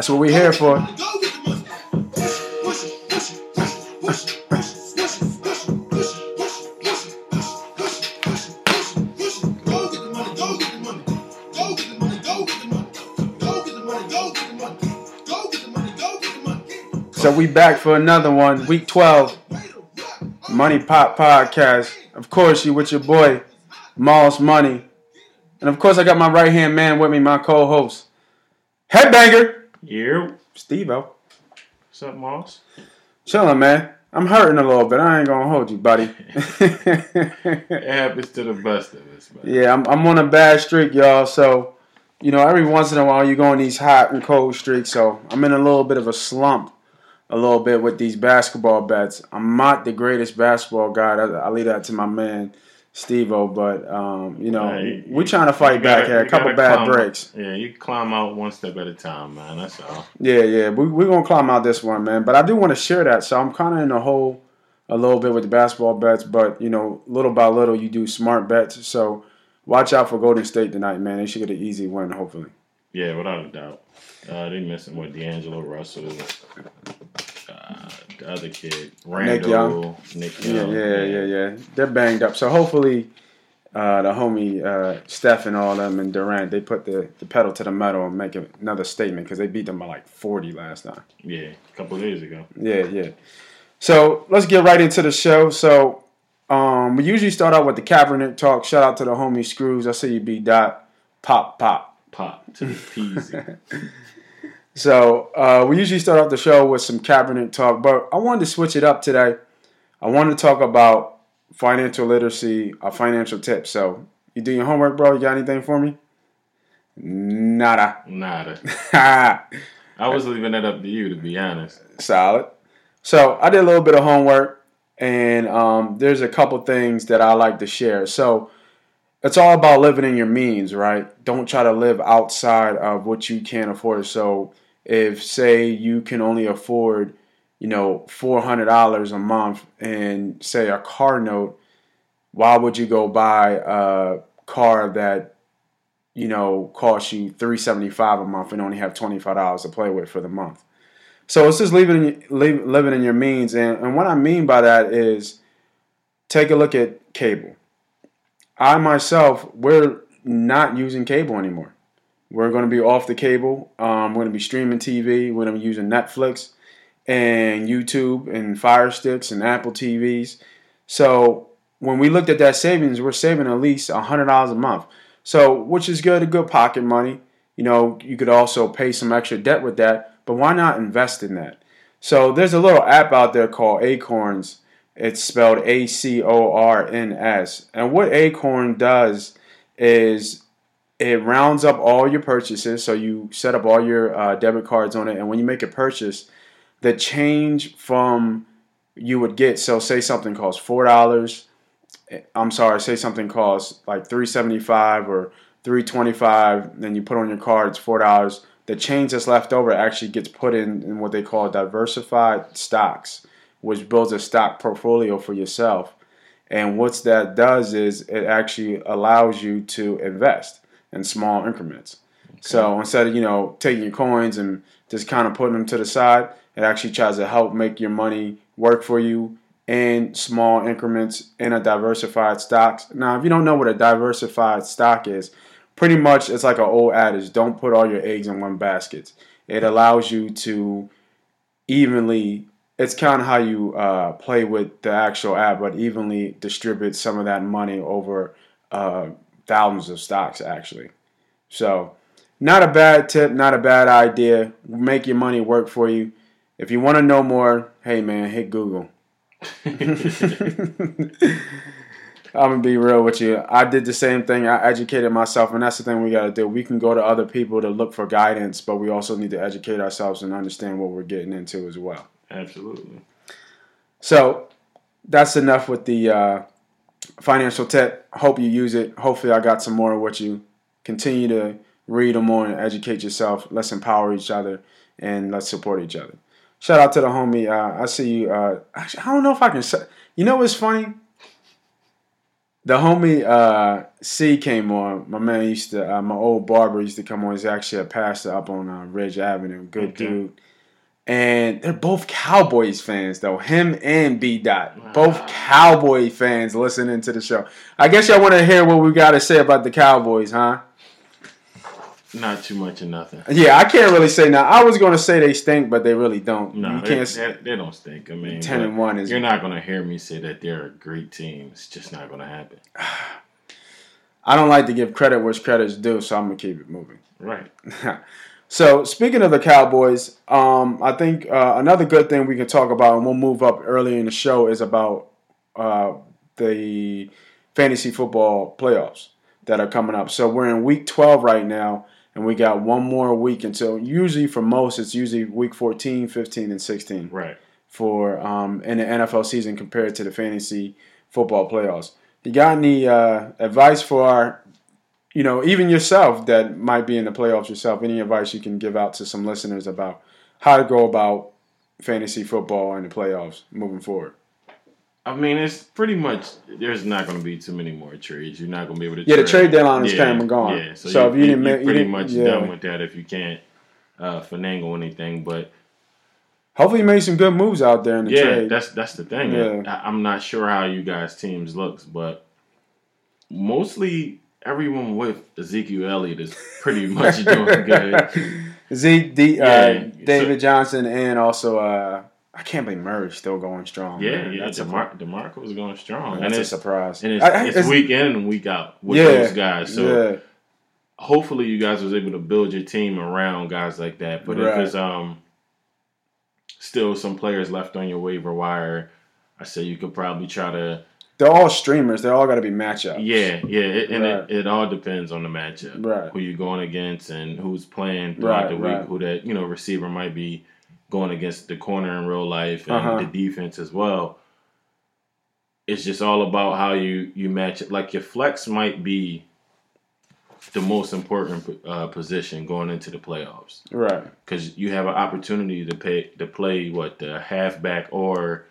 That's what we're here for. So we back for another one, week 12, Money Pop Podcast. Of course, you with your boy, Moss Money. And of course, I got my right hand man with me, my co host, Headbanger, You. Steve O. What's up, Moss? Chillin', man. I'm hurting a little bit. I ain't gonna hold you, buddy. It happens to the best of us, man. yeah, I'm, I'm on a bad streak, y'all. So, you know, every once in a while you go on these hot and cold streaks. So, I'm in a little bit of a slump a little bit with these basketball bets. I'm not the greatest basketball guy. I, I leave that to my man, Steve O. But, um, you know, we're trying to fight gotta- back here. A couple bad climb- breaks. Yeah, you climb out one step at a time, man. That's all. Yeah, yeah, we we're gonna climb out this one, man. But I do want to share that, so I'm kind of in a hole a little bit with the basketball bets. But you know, little by little, you do smart bets. So watch out for Golden State tonight, man. They should get an easy win, hopefully. Yeah, without a doubt. Uh, they missing with D'Angelo Russell, uh, the other kid, Randle, Young. Nick Yeah, Young. yeah, yeah, yeah. They're banged up, so hopefully. Uh, the homie uh, Steph and all them and Durant, they put the, the pedal to the metal and make another statement because they beat them by like 40 last time. Yeah, a couple days ago. Yeah, yeah. So let's get right into the show. So um, we usually start out with the Kaepernick talk. Shout out to the homie Screws. I see you be dot pop pop. Pop to the peasy. So uh, we usually start off the show with some cabinet talk, but I wanted to switch it up today. I wanted to talk about financial literacy, a financial tip. So you do your homework, bro. You got anything for me? Nada. Nada. I was leaving that up to you, to be honest. solid. So I did a little bit of homework, and um, there's a couple things that I like to share. So it's all about living in your means, right? Don't try to live outside of what you can afford. So if say you can only afford, you know, four hundred dollars a month, and say a car note, why would you go buy a car that you know costs you three seventy five a month and only have twenty five dollars to play with for the month? So it's just living in, living in your means, and, and what I mean by that is take a look at cable. I myself, we're not using cable anymore. We're going to be off the cable. Um, we're going to be streaming TV. We're going to be using Netflix and YouTube and Fire Sticks and Apple TVs. So when we looked at that savings, we're saving at least hundred dollars a month. So which is good, a good pocket money. You know, you could also pay some extra debt with that, but why not invest in that? So there's a little app out there called Acorns. It's spelled A C O R N S. And what Acorn does is it rounds up all your purchases. So you set up all your uh, debit cards on it, and when you make a purchase, the change from you would get. So say something costs four dollars. I'm sorry, say something costs like three seventy five or three twenty five. Then you put on your card, it's four dollars. The change that's left over actually gets put in, in what they call diversified stocks, which builds a stock portfolio for yourself. And what that does is it actually allows you to invest in small increments. So instead of you know taking your coins and just kind of putting them to the side, it actually tries to help make your money work for you in small increments in a diversified stocks. Now, if you don't know what a diversified stock is, pretty much it's like an old adage: don't put all your eggs in one basket. It allows you to evenly. It's kind of how you uh, play with the actual app, but evenly distribute some of that money over uh, thousands of stocks, actually. So, not a bad tip, not a bad idea. Make your money work for you. If you want to know more, hey man, hit Google. I'm gonna be real with you. I did the same thing. I educated myself, and that's the thing we gotta do. We can go to other people to look for guidance, but we also need to educate ourselves and understand what we're getting into as well. Absolutely. So that's enough with the uh, financial tip. Hope you use it. Hopefully, I got some more of what you. Continue to read them more and educate yourself. Let's empower each other and let's support each other. Shout out to the homie. Uh, I see you. Uh, actually, I don't know if I can say. You know what's funny? the homie uh, C came on. My man used to, uh, my old barber used to come on. He's actually a pastor up on uh, Ridge Avenue. Good Okay. dude. And they're both Cowboys fans, though. Him and B Dot, both Cowboy fans listening to the show. I guess y'all want to hear what we got to say about the Cowboys, huh? Not too much of nothing. Yeah, I can't really say now. I was going to say they stink, but they really don't. No, you they, can't. they, they don't stink. I mean, ten and one is. you're not going to hear me say that they're a great team. It's just not going to happen. I don't like to give credit where credit's due, so I'm gonna keep it moving. Right. so speaking of the Cowboys, um, I think uh, another good thing we can talk about, and we'll move up early in the show, is about uh, the fantasy football playoffs that are coming up. So we're in week 12 right now, and we got one more week until. Usually, for most, it's usually week 14, 15, and 16 Right. for um, in the NFL season compared to the fantasy football playoffs. You got any uh, advice for our, you know, even yourself that might be in the playoffs yourself? Any advice you can give out to some listeners about how to go about fantasy football in the playoffs moving forward? I mean, it's pretty much. There's not going to be too many more trades. You're not going to be able to. Yeah, the trade deadline is kind of gone. Yeah, so, So you, if you didn't you're make- you pretty much yeah. done with that if you can't uh, finagle anything. But Hopefully, you made some good moves out there in the yeah, trade. that's that's the thing. Yeah. I, I'm not sure how you guys' teams looks, but mostly everyone with Ezekiel Elliott is pretty much doing good. Zeke, D, uh, Yeah, David Johnson, and also uh, I can't believe Murray's still going strong. Yeah, man. yeah. that's a, DeMar- DeMarco was going strong, and that's a it's surprise. and it's, I- I- it's week in and week out with Yeah, those guys. So yeah. hopefully you guys was able to build your team around guys like that. But Right. if there's um still some players left on your waiver wire, I say you could probably try to They're all streamers. They're all got to be matchups. yeah yeah, it, and Right. it, it all depends on the matchup, Right. Who you're going against and who's playing throughout Right, the week, right. who that you know receiver might be going against the corner in real life and Uh-huh. the defense as well. It's just all about how you you match it. Like your flex might be the most important uh, position going into the playoffs Right. because you have an opportunity to pay to play what the halfback or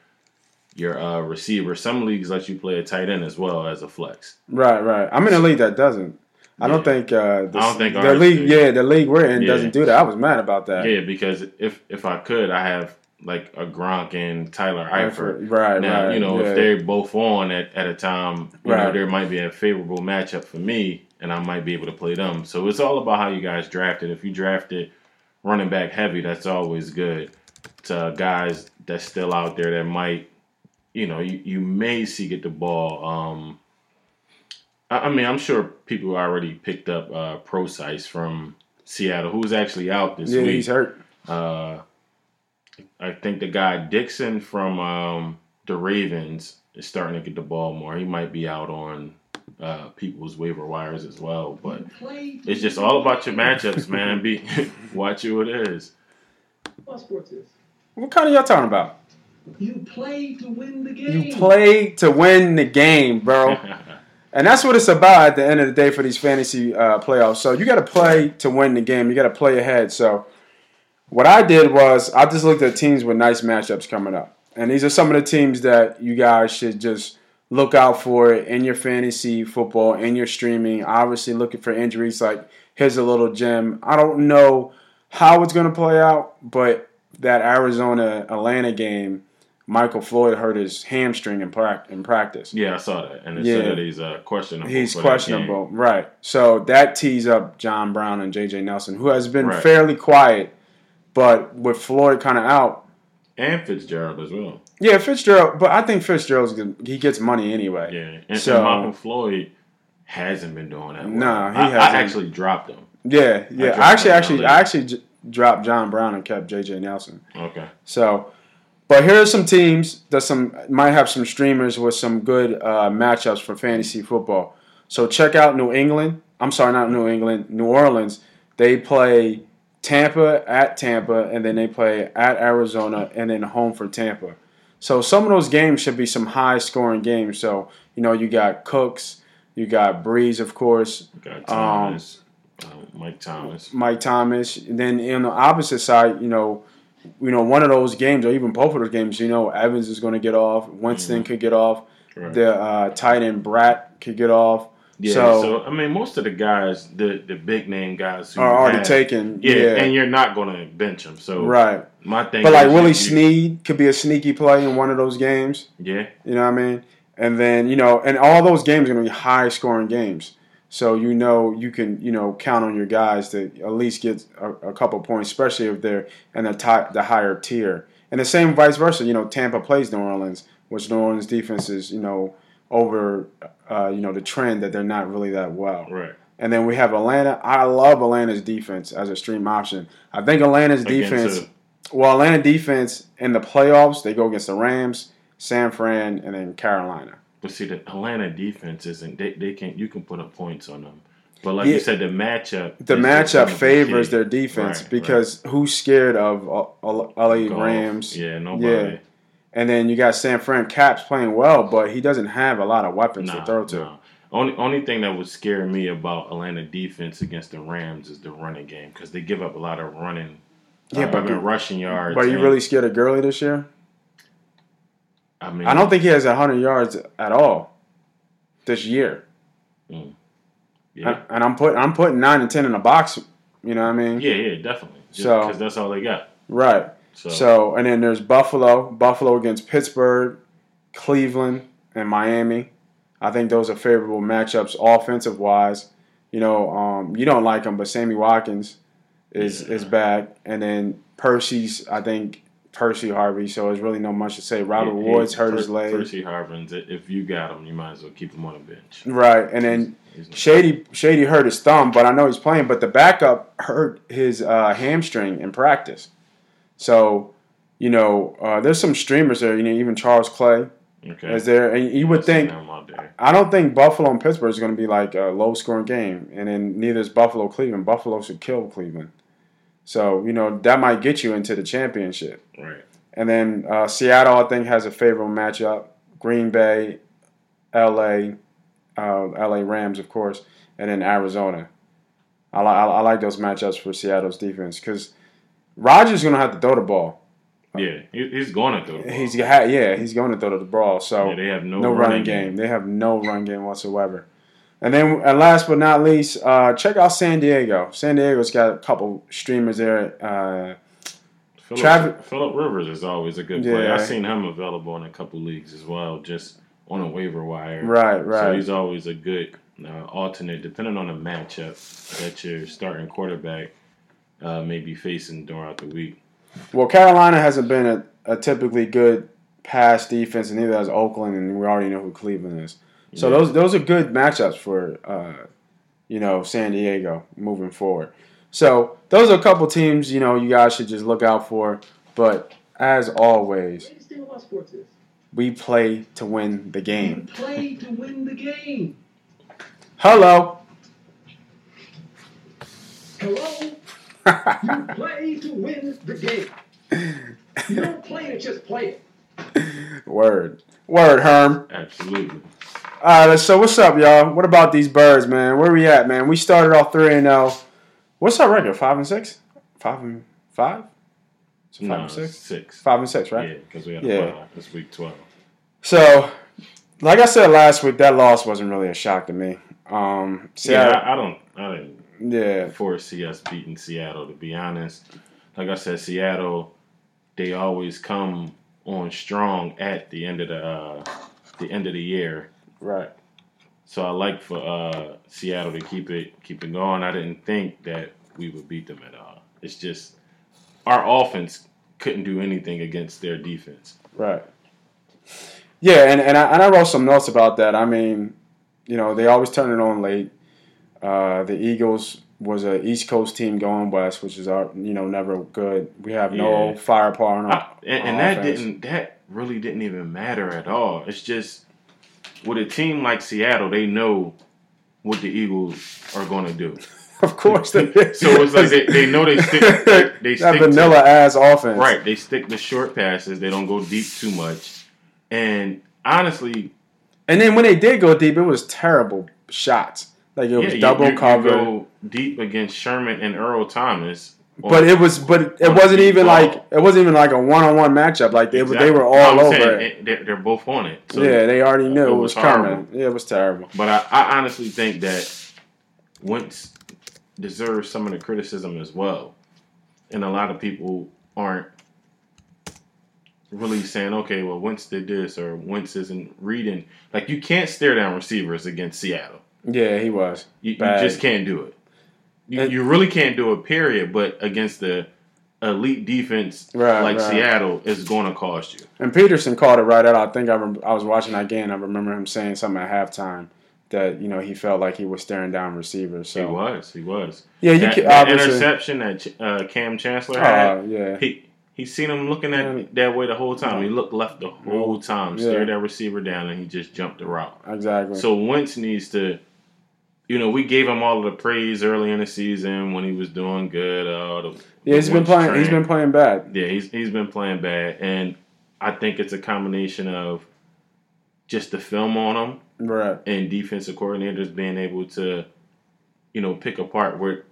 your uh, receiver. Some leagues let you play a tight end as well as a flex. Right. Right. I'm in a league that doesn't. I don't think. Uh, the, I don't think the league. do. Yeah, the league we're in Yeah. doesn't do that. I was mad about that. Yeah, because if if I could, I have like a Gronk and Tyler Eifert. Right. Now, right. you know, yeah. if they're both on at, at a time, you know, there might be a favorable matchup for me, and I might be able to play them. So it's all about how you guys drafted. If you drafted running back heavy, that's always good. To guys that's still out there that might, you know, you, you may see get the ball. Um, I, I mean, I'm sure people already picked up uh, Prosise from Seattle, who's actually out this yeah, week. he's hurt. Uh, I think the guy Dixon from um, the Ravens is starting to get the ball more. He might be out on uh, people's waiver wires as well, but it's just all about your matchups, man. Be watch who it is. What sports is? What kind of y'all talking about? You play to win the game. You play to win the game, bro. And that's what it's about at the end of the day for these fantasy uh, playoffs. So you got to play to win the game. You got to play ahead. So what I did was I just looked at teams with nice matchups coming up, and these are some of the teams that you guys should just look out for in your fantasy football, in your streaming. Obviously, looking for injuries. Like here's a little gem. I don't know how it's going to play out, but that Arizona Atlanta game, Michael Floyd hurt his hamstring in, prac- in practice. yeah, I saw that, and it Yeah. said that he's uh, questionable. He's questionable, right? So that tees up John Brown and J.J. Nelson, who has been Right. fairly quiet, but with Floyd kind of out, and Fitzgerald as well. yeah, Fitzgerald. But I think Fitzgerald's he gets money anyway. Yeah, and, So- and Malcolm Floyd hasn't been doing that. Well. Nah, he I, I hasn't. actually dropped him. Yeah, yeah. dropped I actually, actually. I actually j- dropped John Brown and kept J.J. Nelson. Okay, So, but here are some teams that some might have some streamers with some good uh, matchups for fantasy football. So check out New England. I'm sorry, not New England, New Orleans. They play Tampa at Tampa, and then they play at Arizona, and then home for Tampa. So some of those games should be some high scoring games. So you know you got Cooks, you got Brees, of course, got Thomas, uh, Mike Thomas. Mike Thomas. And then on the opposite side, you know, you know, one of those games or even both of those games, you know, Evans is going to get off, Winston could get off, Right. The uh, tight end Brate could get off. Yeah, So- so, I mean, most of the guys, the the big name guys who Are already have- taken. yeah, Yeah. and you're not gonna bench them. So right. my thing, But like Willie Snead could be a sneaky play in one of those games. yeah, You know what I mean? And then, you know, and all those games are going to be high scoring games. So you know you can, you know, count on your guys to at least get a, a couple points, especially if they're in the top, the higher tier. And the same vice versa. You know, Tampa plays New Orleans, which New Orleans defense is, you know, over, uh, you know, the trend that they're not really that well. right. And then we have Atlanta. I love Atlanta's defense as a stream option. I think Atlanta's Against defense. who? Well, Atlanta defense in the playoffs, they go against the Rams, San Fran, and then Carolina. But see, the Atlanta defense isn't. They, they can you can put up points on them. But like Yeah. you said, the matchup. The matchup favors their defense Right, because who's scared of LA Rams? Yeah, nobody. Yeah. And then you got San Fran Kap's playing well, but he doesn't have a lot of weapons to throw to. nah. Only only thing that would scare me about Atlanta defense against the Rams is the running game because they give up a lot of running. Yeah, uh, but- I mean, rushing yards. But are you really scared of Gurley this year? I mean, I don't think he has 100 yards at all this year. Yeah, And I'm putting I'm putting nine and ten in a box. You know what I mean? yeah, yeah, definitely. Just So- because that's all they got. Right. So, So and then there's Buffalo, Buffalo against Pittsburgh, Cleveland, and Miami. I think those are favorable matchups offensive wise. You know, um, you don't like him, but Sammy Watkins is Yeah. is back, and then Percy's. I think Percy Harvey. So there's really no much to say. Robert Woods hurt his leg, Percy Harvins, if you got him, you might as well keep him on the bench. right? And then He's- Shady Shady hurt his thumb, but I know he's playing. But the backup hurt his uh, hamstring in practice. So, you know, uh, there's some streamers there. You know, even Charles Clay okay. is there, and you would think. him out there. I don't think Buffalo and Pittsburgh is going to be like a low scoring game, and then neither is Buffalo Cleveland. Buffalo should kill Cleveland. So you know that might get you into the championship. Right. And then uh, Seattle, I think, has a favorable matchup. Green Bay, L.A., uh, L.A. Rams, of course, and then Arizona. I, li- I, like those matchups for Seattle's defense because Rodgers going to have to throw the ball. Yeah, he's going to throw. the ball. He's ha- yeah, he's going to throw the ball. So yeah, they have no, no, running, running game. They have no run game whatsoever. And then, and last but not least, uh, check out San Diego. San Diego's got a couple streamers there. Uh, Phillip, Travis- Phillip Rivers is always a good player. Yeah. I've seen him available in a couple leagues as well, just on a waiver wire. right, right. So he's always a good uh, alternate, depending on the matchup that your starting quarterback uh, may be facing throughout the week. Well, Carolina hasn't been a, a typically good pass defense, and neither has Oakland, and we already know who Cleveland is. So Yeah. those those are good matchups for uh, you know San Diego moving forward. So those are a couple teams you know you guys should just look out for. But as always, Greatest thing about sports is we play to win the you game. play to win the game. Hello. Hello? You play to win the game. You don't play it, just play it. Word. Word, Herm. Absolutely. All right, so what's up, y'all? What about these birds, man? Where we at, man? We started off three and zero. What's our record? Five and six? Five and five? It five No, and six? six. Five and six, right? Yeah, because we had Yeah. a five. This week 12. So, like I said last week, that loss wasn't really a shock to me. Um, Yeah, I, I don't. I didn't yeah, foresee us beating Seattle. To be honest, like I said, Seattle, they always come on strong at the end of the uh, the end of the year. Right. So I like for uh, Seattle to keep it keep it going. I didn't think that we would beat them at all. It's just our offense couldn't do anything against their defense. Right. Yeah, and, and, I, and I wrote some notes about that. I mean, you know, they always turn it on late. Uh, the Eagles was a East Coast team going west, which is our you know never good. We have no Yeah. firepower on our, I- and and that offense. didn't that really didn't even matter at all. It's just with a team like Seattle, they know what the Eagles are going to do. Of course, they So it's like they, they know they stick they, they that stick vanilla to, ass offense. right. They stick to short passes. They don't go deep too much. And honestly, And then when they did go deep, it was terrible shots. Like it was yeah, you- double you, you cover. go deep against Sherman and Earl Thomas. But it was, but it wasn't even ball. like it wasn't even like a one on one matchup. Like they, were they were all No, over saying it. They're, they're both on it. So, yeah, they already knew it was coming. Yeah, it was terrible. But I, I honestly think that Wentz deserves some of the criticism as well. And a lot of people aren't really saying, okay, well, Wentz did this or Wentz isn't reading. Like, you can't stare down receivers against Seattle. Yeah, he was. You, you just can't do it. You, you really can't do it, period. But against the elite defense Right, like right. Seattle, it's going to cost you. And Pederson called it right out. I think I, rem- I was watching that game. I remember him saying something at halftime that you know he felt like he was staring down receivers. So He was. He was. yeah, you that, can that interception that uh, Kam Chancellor had. Oh yeah, He he seen him looking at that way the whole time. He looked left the whole time, Yeah. stared that receiver down, and he just jumped the route. exactly. So Wentz needs to, you know, we gave him all of the praise early in the season when he was doing good. Uh, the, yeah, he's been playing. He's been playing bad. Yeah, he's he's been playing bad, and I think it's a combination of just the film on him Right. and defensive coordinators being able to, you know, pick apart where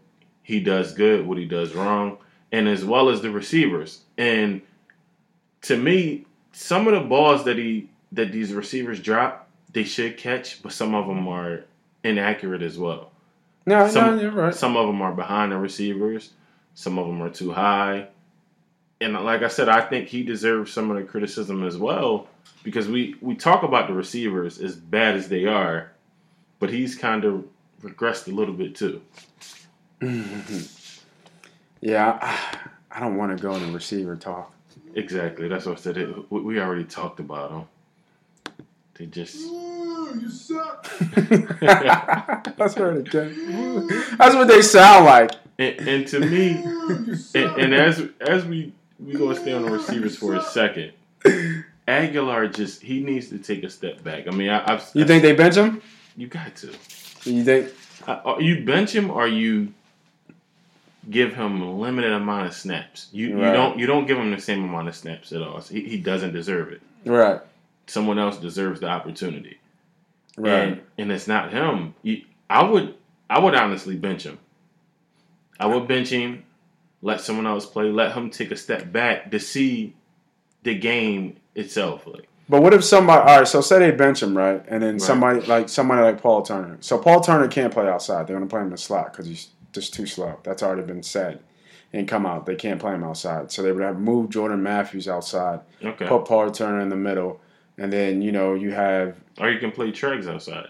he does good, what he does wrong, and as well as the receivers. And to me, some of the balls that he that these receivers drop, they should catch, but some of them are inaccurate as well. No, Some- no, you're right. Some of them are behind the receivers, some of them are too high. And like I said, I think he deserves some of the criticism as well because we we talk about the receivers as bad as they are, but he's kind of regressed a little bit too. yeah, I, don't want to go into receiver talk. Exactly. That's what I said. We- we already talked about them. They just you suck. That's what it. That's what they sound like. and, and to me, and, and as as we we gonna stay on the receivers for a second. Agholor just he needs to take a step back. I mean, I, I've You think they bench him? you got to. You think? Uh, Are you bench him or you give him a limited amount of snaps? You you don't you don't give him the same amount of snaps at all. So he, he doesn't deserve it. Right. Someone else deserves the opportunity. Right. And and it's not him. You, I would I would honestly bench him. I would bench him, let someone else play, let him take a step back to see the game itself. Like But what if somebody? All right, so say they bench him, right, and then Right. somebody like somebody like Paul Turner. So Paul Turner can't play outside. They're going to play him in the slot because he's just too slow. That's already been said. And come out, they can't play him outside. So they would have moved Jordan Matthews outside, okay, put Paul Turner in the middle, and then you know you have, or you can play Treggs outside.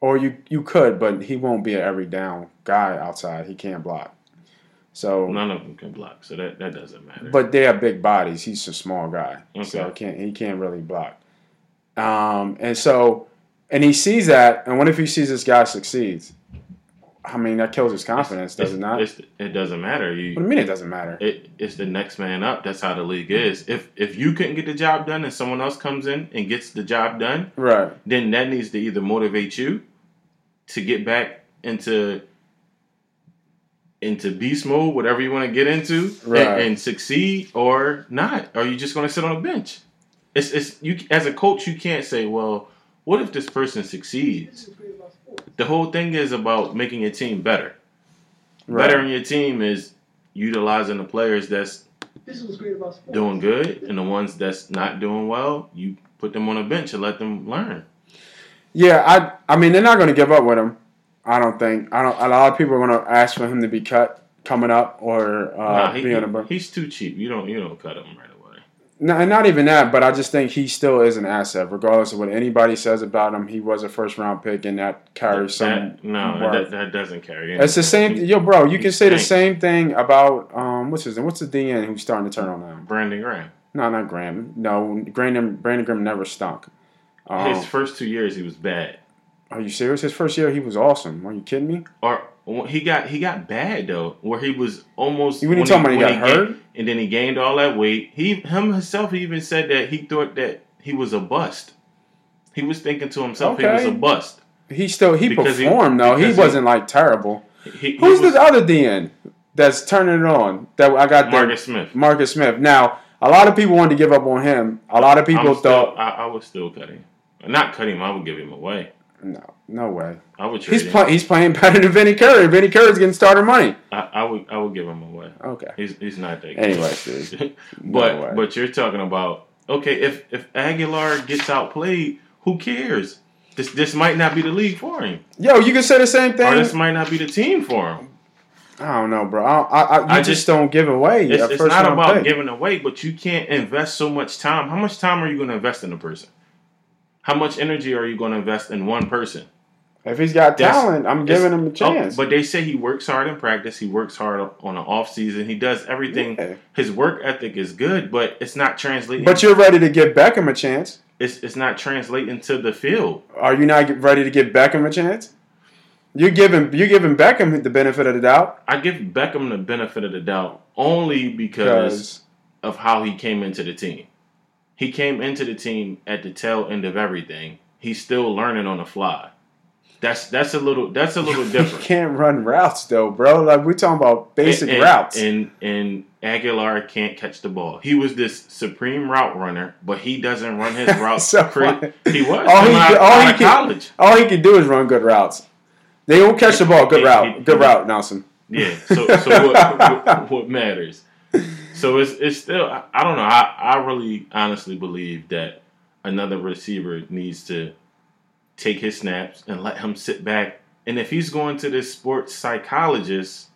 or you you could, but he won't be an every down guy outside. He can't block. So, None of them can block, so that that doesn't matter. but they have big bodies. He's a small guy, so he can't he can't really block. Um, and so, and he sees that, and what if he sees this guy succeeds? I mean, that kills his confidence, does It's- it not? It's, it doesn't matter. what do You you mean it doesn't matter? it, it's the next man up. That's how the league is. If if you couldn't get the job done and someone else comes in and gets the job done, Right. then that needs to either motivate you to get back into into beast mode, whatever you want to get into, and- Right. and, succeed, or not. Or you just going to sit on a bench. It's it's you as a coach, you can't say, well, what if this person succeeds? The whole thing is about making your team better. Right. Better in your team is utilizing the players that's This is great about sports. doing good, and the ones that's not doing well, you put them on a bench and let them learn. Yeah, I I mean they're not going to give up with him. I don't think. I don't. A lot of people are going to ask for him to be cut coming up or uh, Nah, he- be on the he- bench. he's too cheap. You don't you don't cut him right away. No, and not even that, but I just think he still is an asset, regardless of what anybody says about him. He was a first round pick, and that carries some. No, that, that doesn't carry. It's the same, anything. yo, bro. You can He say the same thing about um, what's his name? What's the DN who's starting to turn on now? Brandon Graham. No, not Graham. No, Brandon Brandon Graham never stunk. Um, His first two years, he was bad. are you serious? His first year, he was awesome. Are you kidding me? Or he got he got bad though, where he was almost. You when talking about he got gained- hurt? and then he gained all that weight. He him himself he even said that he thought that he was a bust. He was thinking to himself he was a bust. He still he Because performed though. He he- wasn't like terrible. He, he Who's was the other DN that's turning it on? That I got there. Marcus Smith. Marcus Smith. Now, a lot of people wanted to give up on him. A lot of people I'm thought, still, I, I would still cut him. Not cut him. I would give him away. No, no way. I would trade He's playing. He's playing better than Vinny Curry. Vinny Curry's getting starter money. I, I would I would give him away. Okay. He's he's not that good. Anyway, Steve. but No but you're talking about okay, if if Agholor gets outplayed, who cares? This this might not be the league for him. Yo, you can say the same Or thing. this might not be the team for him. I don't know, bro. I, I, I, just, just- don't give away. It's, it's not about pick. giving away, but you can't invest so much time. How much time are you going to invest in a person? How much energy are you going to invest in one person? If he's got That's- talent, I'm giving him a oh, chance. but they say he works hard in practice. He works hard on the off season. He does everything. Yeah. His work ethic is good, but it's not translating. But you're ready to give Beckham a chance. it's it's not translating to the field. Are you not ready to give Beckham a chance? You're giving you're giving Beckham the benefit of the doubt I give Beckham the benefit of the doubt only because of how he came into the team. He came into the team at the tail end of everything. He's still learning on the fly. That's that's a little that's a little different. can't run routes though, bro. Like we're talking about basic and, routes. And and Agholor can't catch the ball. He was this supreme route runner, but he doesn't run his routes. So funny. he was All he- out, all he can- college. All he can do is run good routes. They won't catch the ball. Good He- route. he- Good he- route, Nelson. Yeah. So so what, what, what matters? So it's it's still I, I don't know. I, I really honestly believe that another receiver needs to take his snaps and let him sit back. And if he's going to this sports psychologist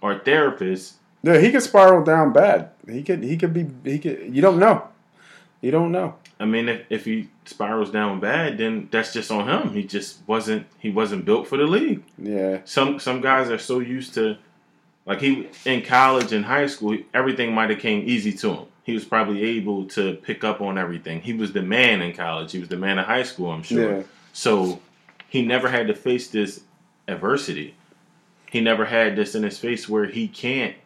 or therapist, Yeah, he could spiral down bad. He could. He could be. He could. You don't know. You don't know. I mean, if, if he spirals down bad, then that's just on him. He just wasn't he wasn't built for the league. Yeah. Some some guys are so used to like he in college and high school, everything might have came easy to him. He was probably able to pick up on everything. He was the man in college. He was the man in high school, I'm sure. Yeah. So he never had to face this adversity. He never had this in his face where he can't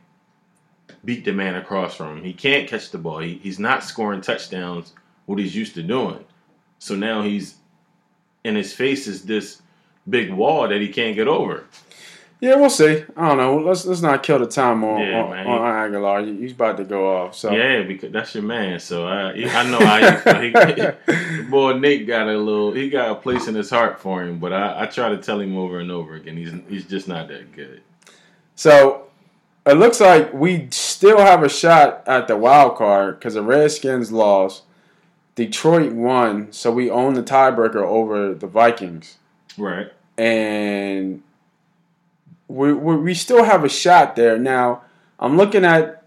beat the man across from him. He can't catch the ball. He, he's not scoring touchdowns what he's used to doing. So now he's in his face is this big wall that he can't get over. Yeah, we'll see. I don't know. Let's let's not kill the time on Yeah, on, on Agholor. He's about to go off. So Yeah, because that's your man. So I I know how you feel. He, boy Nate got a little he got a place in his heart for him, but I, I try to tell him over and over again he's he's just not that good. So it looks like we still have a shot at the wild card because the Redskins lost. Detroit won, so we own the tiebreaker over the Vikings, Right. and we we, we still have a shot there. Now I'm looking at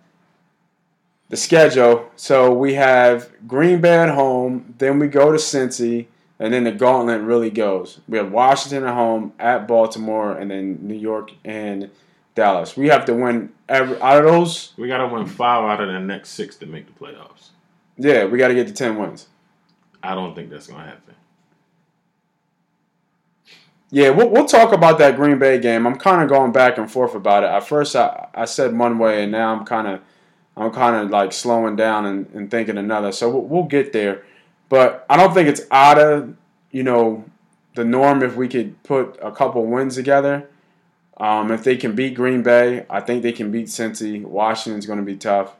the schedule. So we have Green Bay at home, then we go to Cincy, and then the gauntlet really goes. We have Washington at home, at Baltimore, and then New York and Dallas. We have to win every out of those. We gotta win five out of the next six to make the playoffs. Yeah, we got to get to ten wins. I don't think that's gonna happen. Yeah, we'll, we'll talk about that Green Bay game. I'm kind of going back and forth about it. At first, I, I said one way, and now I'm kind of I'm kind of like slowing down and, and thinking another. So we'll, we'll get there, but I don't think it's out of you know the norm if we could put a couple wins together. Um, if they can beat Green Bay, I think they can beat Cincy. Washington's going to be tough,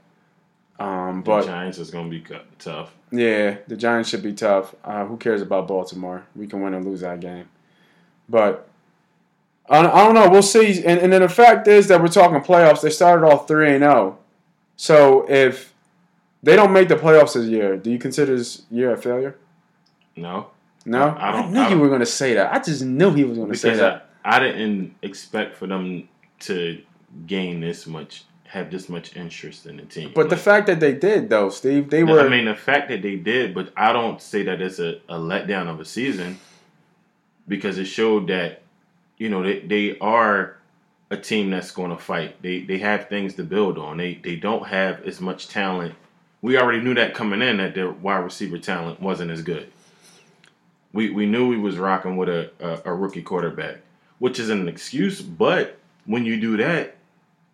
um, The but Giants is gonna be tough. yeah, the Giants should be tough. Uh, who cares about Baltimore? We can win or lose that game. But I, I don't know. We'll see. And, and then the fact is that we're talking playoffs. They started off 3 and 0. So if they don't make the playoffs this year, do you consider this year a failure? No, No? I don't- knew I you don't- were going to say that. I just knew he was going to say that. I, I didn't expect for them to gain this much, have this much interest in the team. But the fact that they did, though, Steve, they No, were. I mean, the fact that they did, but I don't say that it's a, a letdown of a season because it showed that, you know, they, they are a team that's going to fight. They they have things to build on. They they don't have as much talent. We already knew that coming in that their wide receiver talent wasn't as good. We we knew we was rocking with a, a, a rookie quarterback, which isn't an excuse, but when you do that,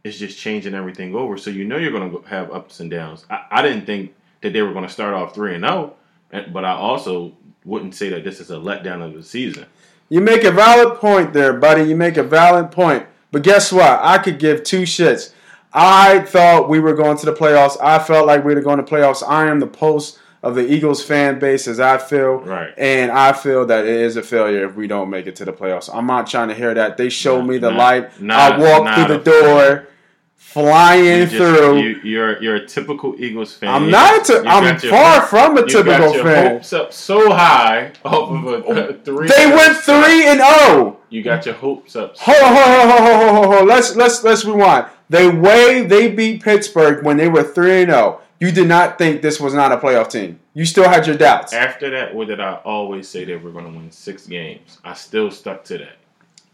it's just changing everything over. So you know you're going to have ups and downs. I, I didn't think that they were going to start off three and oh, zero, but I also wouldn't say that this is a letdown of the season. You make a valid point there, buddy. You make a valid point. But guess what? I could give two shits. I thought we were going to the playoffs. I felt like we were going to playoffs. I am the post of the Eagles fan base as I feel. Right. And I feel that it is a failure if we don't make it to the playoffs. I'm not trying to hear that. They showed me the light. I walked through the door, flying You just- through. You, you're you're a typical Eagles fan. I'm not. A t- I'm your far from a you typical got your fan. hopes up so high off of a, oh, a three. They went three and zero. You got your hopes up. On, hold on, hold on, hold on, hold. Let's let's let's rewind. The way they beat Pittsburgh when they were three and zero, you did not think this was not a playoff team. You still had your doubts. After that, what did I always say they were going to win six games? I still stuck to that.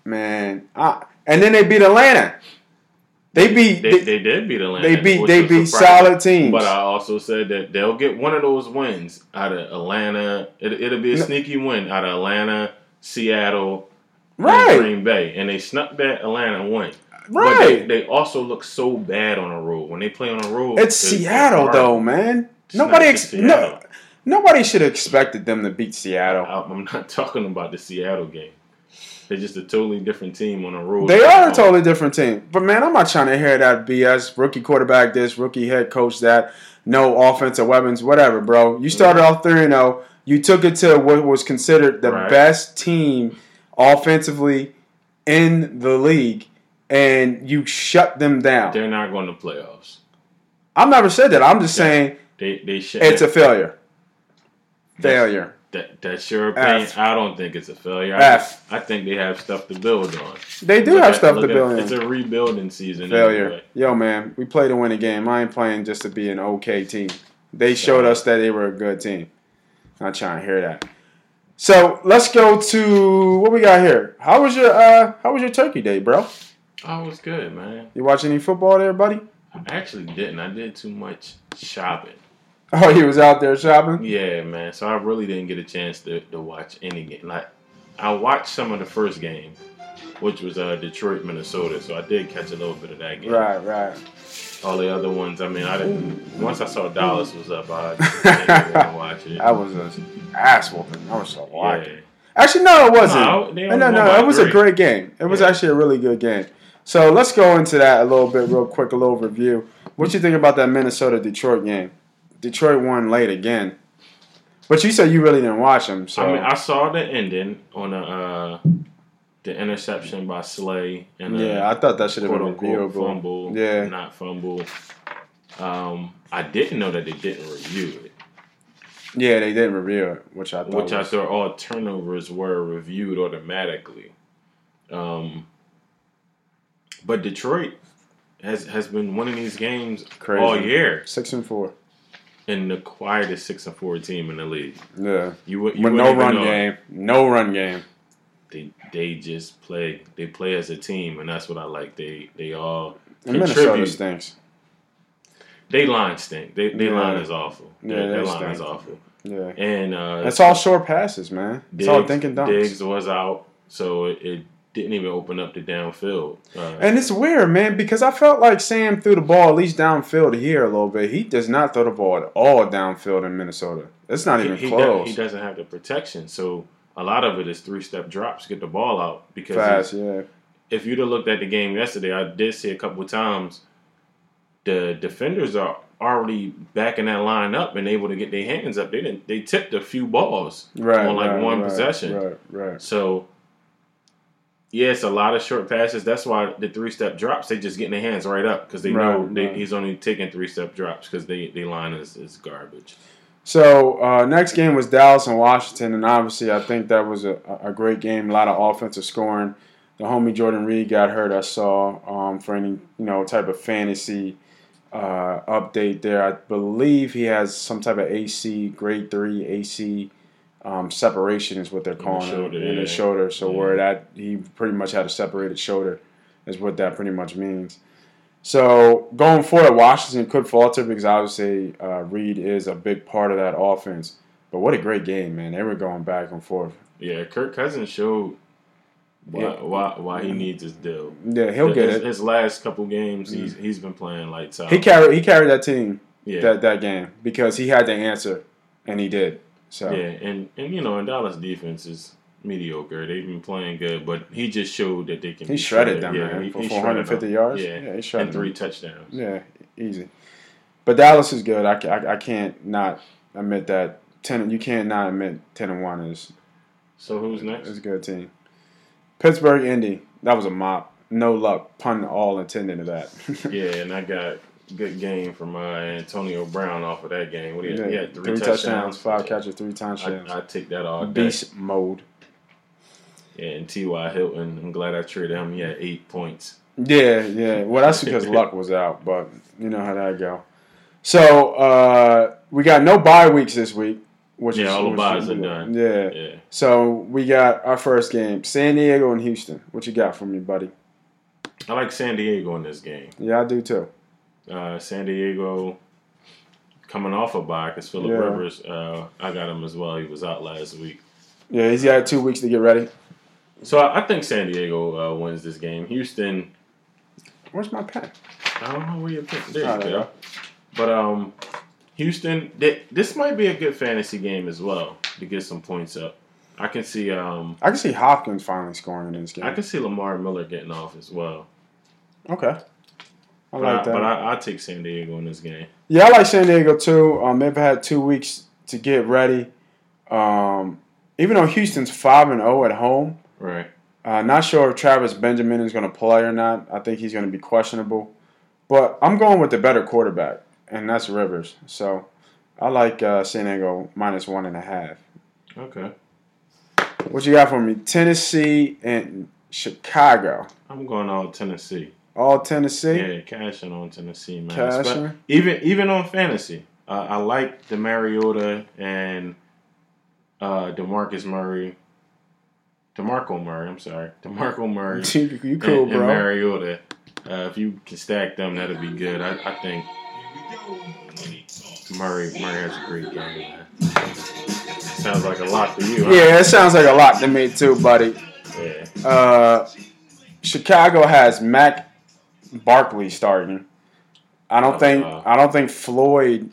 Man, I, and then they beat Atlanta. They beat. They, They, they did beat Atlanta. they beat. They beat solid teams. But I also said that they'll get one of those wins out of Atlanta. It, it'll be a No. sneaky win out of Atlanta, Seattle, and right, Green Bay, and they snuck that Atlanta win. But right. they, they also look so bad on a road. When they play on a road, it's Seattle hard. though, man. It's Nobody. Ex- no, nobody should have expected them to beat Seattle. I'm not talking about the Seattle game. They're just a totally different team on the road. They are a um, totally different team. But man, I'm not trying to hear that BS. Rookie quarterback this, rookie head coach that, no offensive weapons, whatever, bro. You started off 3 0. You took it to what was considered the Right. best team offensively in the league, and you shut them down. They're not going to playoffs. I've never said that. I'm just saying They they should. it's a failure. Failure. That, that's your opinion. F. I don't think it's a failure. I, F. I think they have stuff to build on. They do Look have at- stuff to build It's a rebuilding season. Failure. anyway. Yo, man, we play to win a game. I ain't playing just to be an okay team. They showed us that they were a good team. Not trying to hear that. So let's go to what we got here. How was your uh how was your turkey day, bro? Oh, it was good, man. You watch any football there, buddy? I actually didn't. I did too much shopping. Oh, he was out there shopping? Yeah, man. So I really didn't get a chance to, to watch any game. Like I watched some of the first game, which was uh, Detroit, Minnesota. So I did catch a little bit of that game. Right, right. All the other ones, I mean, I didn't. Once I saw Dallas was up, I didn't watch it. That was an ass whooping. I was so like yeah. Actually, no, it wasn't. No, No, no, no. It was a great game. It was Yeah. actually a really good game. So let's go into that a little bit, real quick, a little review. What you think about that Minnesota Detroit game? Detroit won late again, but you said you really didn't watch them. So I mean, I saw the ending on the uh, the interception by Slay and yeah, I thought that should have been a field goal. fumble, Yeah. not fumble. Um, I didn't know that they didn't review it, Yeah, they didn't review it, which I thought. which I thought all turnovers were reviewed automatically. Um, but Detroit has has been winning these games Crazy. all year, six and four. And the quietest six and four team in the league. Yeah, You, you with no run know. game, no run game. they they just play they play as a team and that's what I like. They they all And Minnesota contribute. stinks. They line stink. They they Yeah. line is awful. Yeah, their, they their line stink. is awful. Yeah, And uh it's all short passes, man. It's all dink and dunks. Diggs was out, so it, it didn't even open up the downfield. Uh, And it's weird, man, because I felt like Sam threw the ball at least downfield here a little bit. He does not throw the ball at all downfield in Minnesota. It's not he, even he, close. he doesn't have the protection, so a lot of it is three step drops, get the ball out. Because Fast, yeah. if you'd have looked at the game yesterday, I did see a couple of times the defenders are already backing that line up and able to get their hands up. They didn't. They tipped a few balls Right. on like right, one right, possession. Right, right. So yeah, it's a lot of short passes. That's why the three step drops they just getting their hands right up because they know they, right. he's only taking three step drops because they they line is, is garbage. So uh, next game was Dallas and Washington, and obviously I think that was a, a great game. A lot of offensive scoring. The homie Jordan Reed got hurt. I saw um, for any you know type of fantasy uh, update there. I believe he has some type of AC grade three AC um, separation is what they're the calling shoulder, it in yeah. his shoulder. So Yeah. where that he pretty much had a separated shoulder is what that pretty much means. So going forward, Washington could falter because obviously uh, Reed is a big part of that offense. But what a great game, man! They were going back and forth. Yeah, Kirk Cousins showed why Yeah. why, why he needs his deal. Yeah, he'll get his, it. His last couple games, he's he's been playing like out. He carried he carried that team yeah, that that game because he had the answer, and he did. So yeah, and and you know, and Dallas defense is mediocre. They've been playing good, but he just showed that they can. he be shredded them, Yeah, man, he- for he 450 shredded yards. Yeah, yeah, he shredded and them. three touchdowns. Yeah, easy. But Dallas is good. I, I, I can't not admit that ten. You can't not admit ten and one is So who's next? It's a good team. Pittsburgh, Indy. That was a mop. No luck. Pun all intended to that. Yeah, and I got good game from uh, Antonio Brown off of that game. What do you Yeah, he had three, touchdowns, five catches, three touchdowns. I, I take that all day. Beast mode. Yeah, and T.Y. Hilton, I'm glad I traded him. He had eight points. Yeah, yeah. Well, that's because luck was out, but you know how that go. So uh, we got no bye weeks this week. Which Yeah, is, all the is are done. Yeah. Yeah. So we got our first game: San Diego and Houston. What you got for me, buddy? I like San Diego in this game. Yeah, I do too. Uh, San Diego coming off a bye because Philip Yeah. Rivers, uh, I got him as well. He was out last week. Yeah, he's got two weeks to get ready. So I, I think San Diego uh, wins this game. Houston, Where's my pen? I don't know where you're picking. There you there you go. But um, Houston, th- this might be a good fantasy game as well to get some points up. I can see um, I can see Hopkins finally scoring in this game. I can see Lamar Miller getting off as well. okay. I But, like I, that. but I, I take San Diego in this game. Yeah, I like San Diego too. Um, they've had two weeks to get ready. Um, even though Houston's five and zero at home, Right. uh, not sure if Travis Benjamin is going to play or not. I think he's going to be questionable. But I'm going with the better quarterback, and that's Rivers. So I like uh, San Diego minus one and a half. Okay. What you got for me? Tennessee and Chicago. I'm going all Tennessee. All Tennessee. Yeah, cashing on Tennessee, man. Cashing? But even even on fantasy, uh, I like the Mariota and uh, Demarcus Murray, Demarco Murray. I'm sorry, Demarco Murray you you cool, and, bro? and Mariota. Uh, if you can stack them, that'd be good. I, I think Murray Murray has a great game. Man. Sounds like a lot to you. Huh? yeah, it sounds like a lot to me too, buddy. Yeah. Uh, Chicago has Matt Barkley starting. I don't Oh, think wow. I don't think Floyd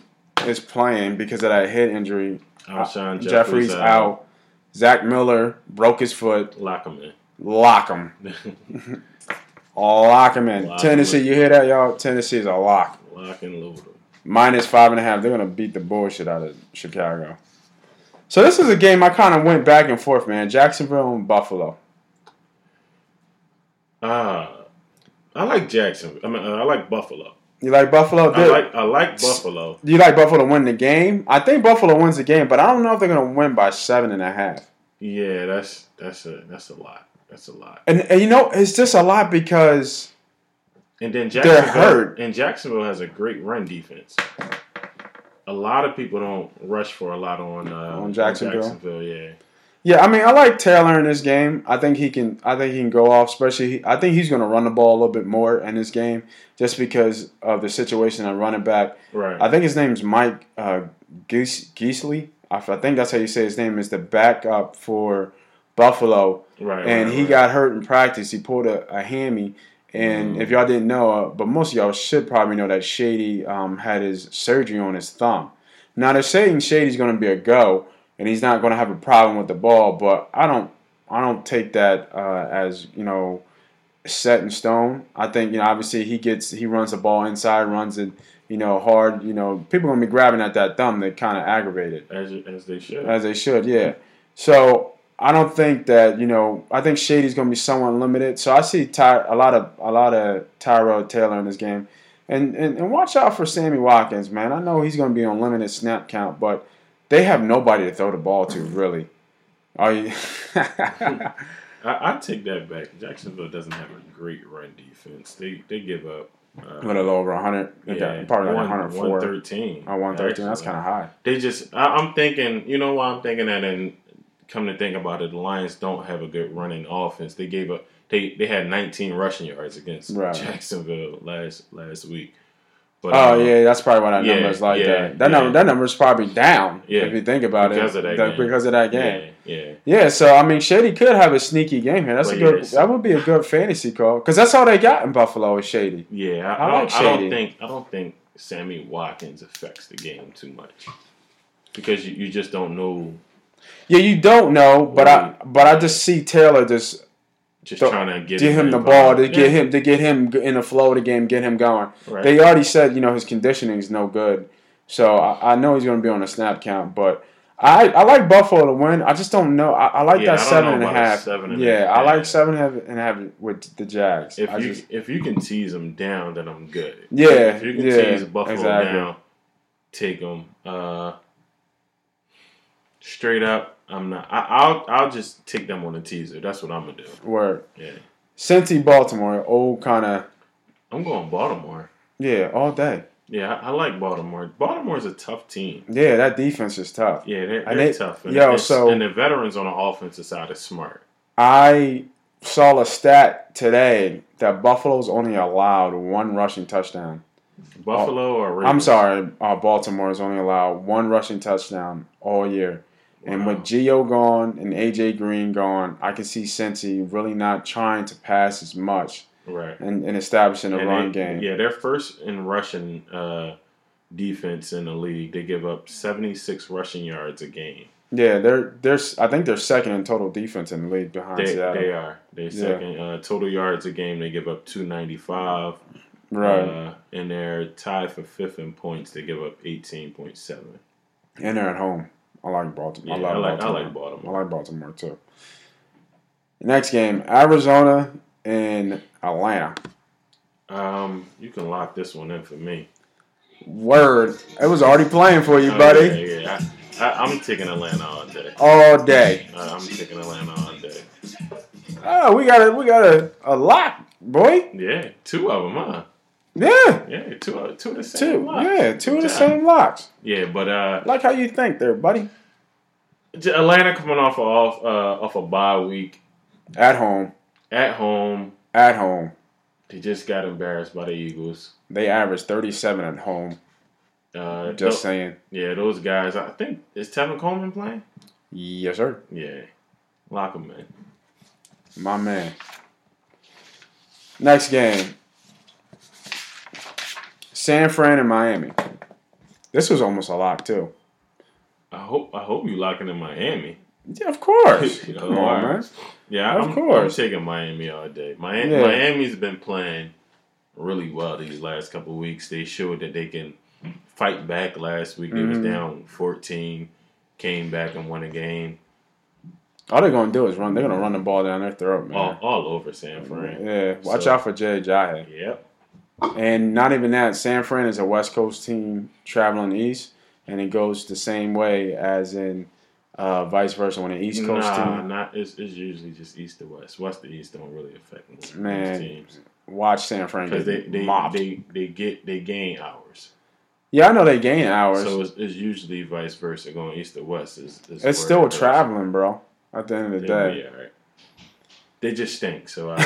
is playing because of that head injury. Alshon Jeffery's, Jeffries out. Zach Miller broke his foot. Lock him in. Lock him. Lock him in. Lock Tennessee, him you hear that, y'all? Tennessee is a lock. Lock and load. Minus five and a half. They're gonna beat the bullshit out of Chicago. So this is a game I kind of went back and forth, man. Jacksonville and Buffalo. Ah, I like Jackson. I mean, I like Buffalo. You like Buffalo? I like I like Buffalo. Do you like Buffalo to win the game? I think Buffalo wins the game, but I don't know if they're going to win by seven and a half. Yeah, that's that's a that's a lot. That's a lot. And, and you know, it's just a lot because And then They're Jacksonville hurt. and Jacksonville has a great run defense. A lot of people don't rush for a lot on uh, On Jacksonville? Jacksonville, yeah. Yeah, I mean, I like Taylor in this game. I think he can. I think he can go off. Especially, I think he's going to run the ball a little bit more in this game, just because of the situation at running back. Right. I think his name's Mike uh, Geasley. I I think that's how you say his name. Is the backup for Buffalo. right. and right, he right. got hurt in practice. He pulled a, a hammy. And Mm. if y'all didn't know, uh, but most of y'all should probably know that Shady um, had his surgery on his thumb. Now they're saying Shady's going to be a go, and he's not going to have a problem with the ball. But I don't, I don't take that uh, as you know set in stone. I think you know obviously he gets he runs the ball inside, runs it you know hard. You know people are going to be grabbing at that thumb. They kind of aggravate it as as they should. as they should. Yeah. So I don't think that you know. I think Shady's going to be somewhat limited. So I see Ty, a lot of a lot of Tyrod Taylor in this game, and, and and watch out for Sammy Watkins, man. I know he's going to be on limited snap count, but they have nobody to throw the ball to really. Are you? I, I take that back. Jacksonville doesn't have a great run defense. They they give up. Uh, a little over 100. They got probably like 104. 113. Oh, 113. That's kind of high. They just, I, I'm thinking, you know why I'm thinking that, and come to think about it, the Lions don't have a good running offense. They gave up, they they had 19 rushing yards against Right. Jacksonville last last week. But, Oh um, yeah, that's probably why that yeah, number is like yeah, that. That yeah. number, that number is probably down. Yeah, if you think about because it, of that because of that game. Yeah, yeah. So I mean, Shady could have a sneaky game here. That's a good. That would be a good fantasy call because that's all they got in Buffalo is Shady. Yeah, I I, I, like don't, I don't think I don't think Sammy Watkins affects the game too much because you, you just don't know. Yeah, you don't know, but I but I just see Taylor just Just Th- trying to get give him the ball to get him to get him in the flow of the game, get him going. Right. They already said you know his conditioning is no good. So I, I know he's going to be on a snap count, but I I like Buffalo to win. I just don't know. I, I like Yeah, that I seven and a half. seven and yeah. I like seven and a half and a half with the Jags. If I you just, if you can tease them down, then I'm good. Yeah, If you can yeah, tease Buffalo exactly. down, take them. Uh, straight up, I'm not. I, I'll I'll just take them on a teaser. That's what I'm gonna do. word. Yeah, Cincy, Baltimore, old kind of I'm going Baltimore. yeah, all day. Yeah, I, I like Baltimore. Baltimore's a tough team. Yeah, that defense is tough. Yeah, they're, And they're they- tough. And, yo, so- and the veterans on the offensive side are smart. I saw a stat today that Buffalo's only allowed one rushing touchdown. Buffalo or Ravens? I'm sorry, uh, Baltimore is only allowed one rushing touchdown all year. And Wow. with Gio gone and AJ Green gone, I can see Cincy really not trying to pass as much right. and, and establishing a And run they- game. Yeah, they're first in rushing uh, defense in the league. They give up 76 rushing yards a game. Yeah, they're they're I think they're second in total defense in the league behind They, Seattle. they are. They're second uh, total yards a game. They give up 295. right. Uh, and they're tied for fifth in points. They give up 18.7. and they're at home. I like Baltimore. Yeah, I, I like I Baltimore. like Baltimore. I like Baltimore too. Next game, Arizona and Atlanta. Um, you can lock this one in for me, Word. It was already playing for you, Oh, buddy. Yeah, yeah. I, I, I'm taking Atlanta all day. All day. Uh, I'm taking Atlanta all day. Oh, we got a we got a, a lock, boy. Yeah, two of them, huh? Yeah. Yeah, two of two of the same. Two. locks. Yeah, two of the same locks. Yeah, but uh, Like how you think there, buddy. Atlanta coming off a, off uh, off a bye week At home. at home. At home. They just got embarrassed by the Eagles. They averaged 37 at home. Uh, Just saying. yeah, those guys. I think is Tevin Coleman playing. Yes, sir. Yeah, lock them in. My man. Next game. San Fran and Miami. This was almost a lock too. I hope I hope you locking in Miami. Yeah, of course. You know, Come on, man. Yeah, Of I'm, course. I'm taking Miami all day. Miami, Yeah. Miami's been playing really well these last couple weeks. They showed that they can fight back. Last week they was Mhm. down 14, came back and won a game. All they're gonna do is run. They're gonna run the ball down their throat, All, man. all over San Fran. Yeah, watch So- out for Jay Ajayi. Yep. And not even that. San Fran is a West Coast team traveling east, and it goes the same way as in uh, vice versa when an East Coast nah, team. not. It's, it's usually just east to west. West to east don't really affect most Man, teams Watch San Fran because they they, mopped. they they get they gain hours. yeah, I know they gain hours. So it's, it's usually vice versa. Going east to west is, is it's still traveling, bro. At the end of the They'll day. right. They just stink. So I,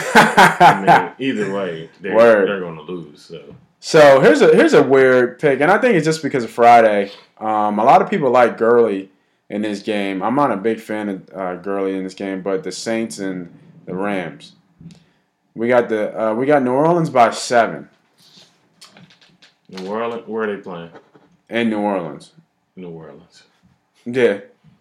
I mean, either way, they're, Word. they're going to lose. So So here's a here's a weird pick, and I think it's just because of Friday. Um, a lot of people like Gurley in this game. I'm not a big fan of uh, Gurley in this game, but the Saints and the Rams. We got the uh, we got New Orleans by seven New Orleans, where are they playing? in New Orleans. New Orleans. Yeah,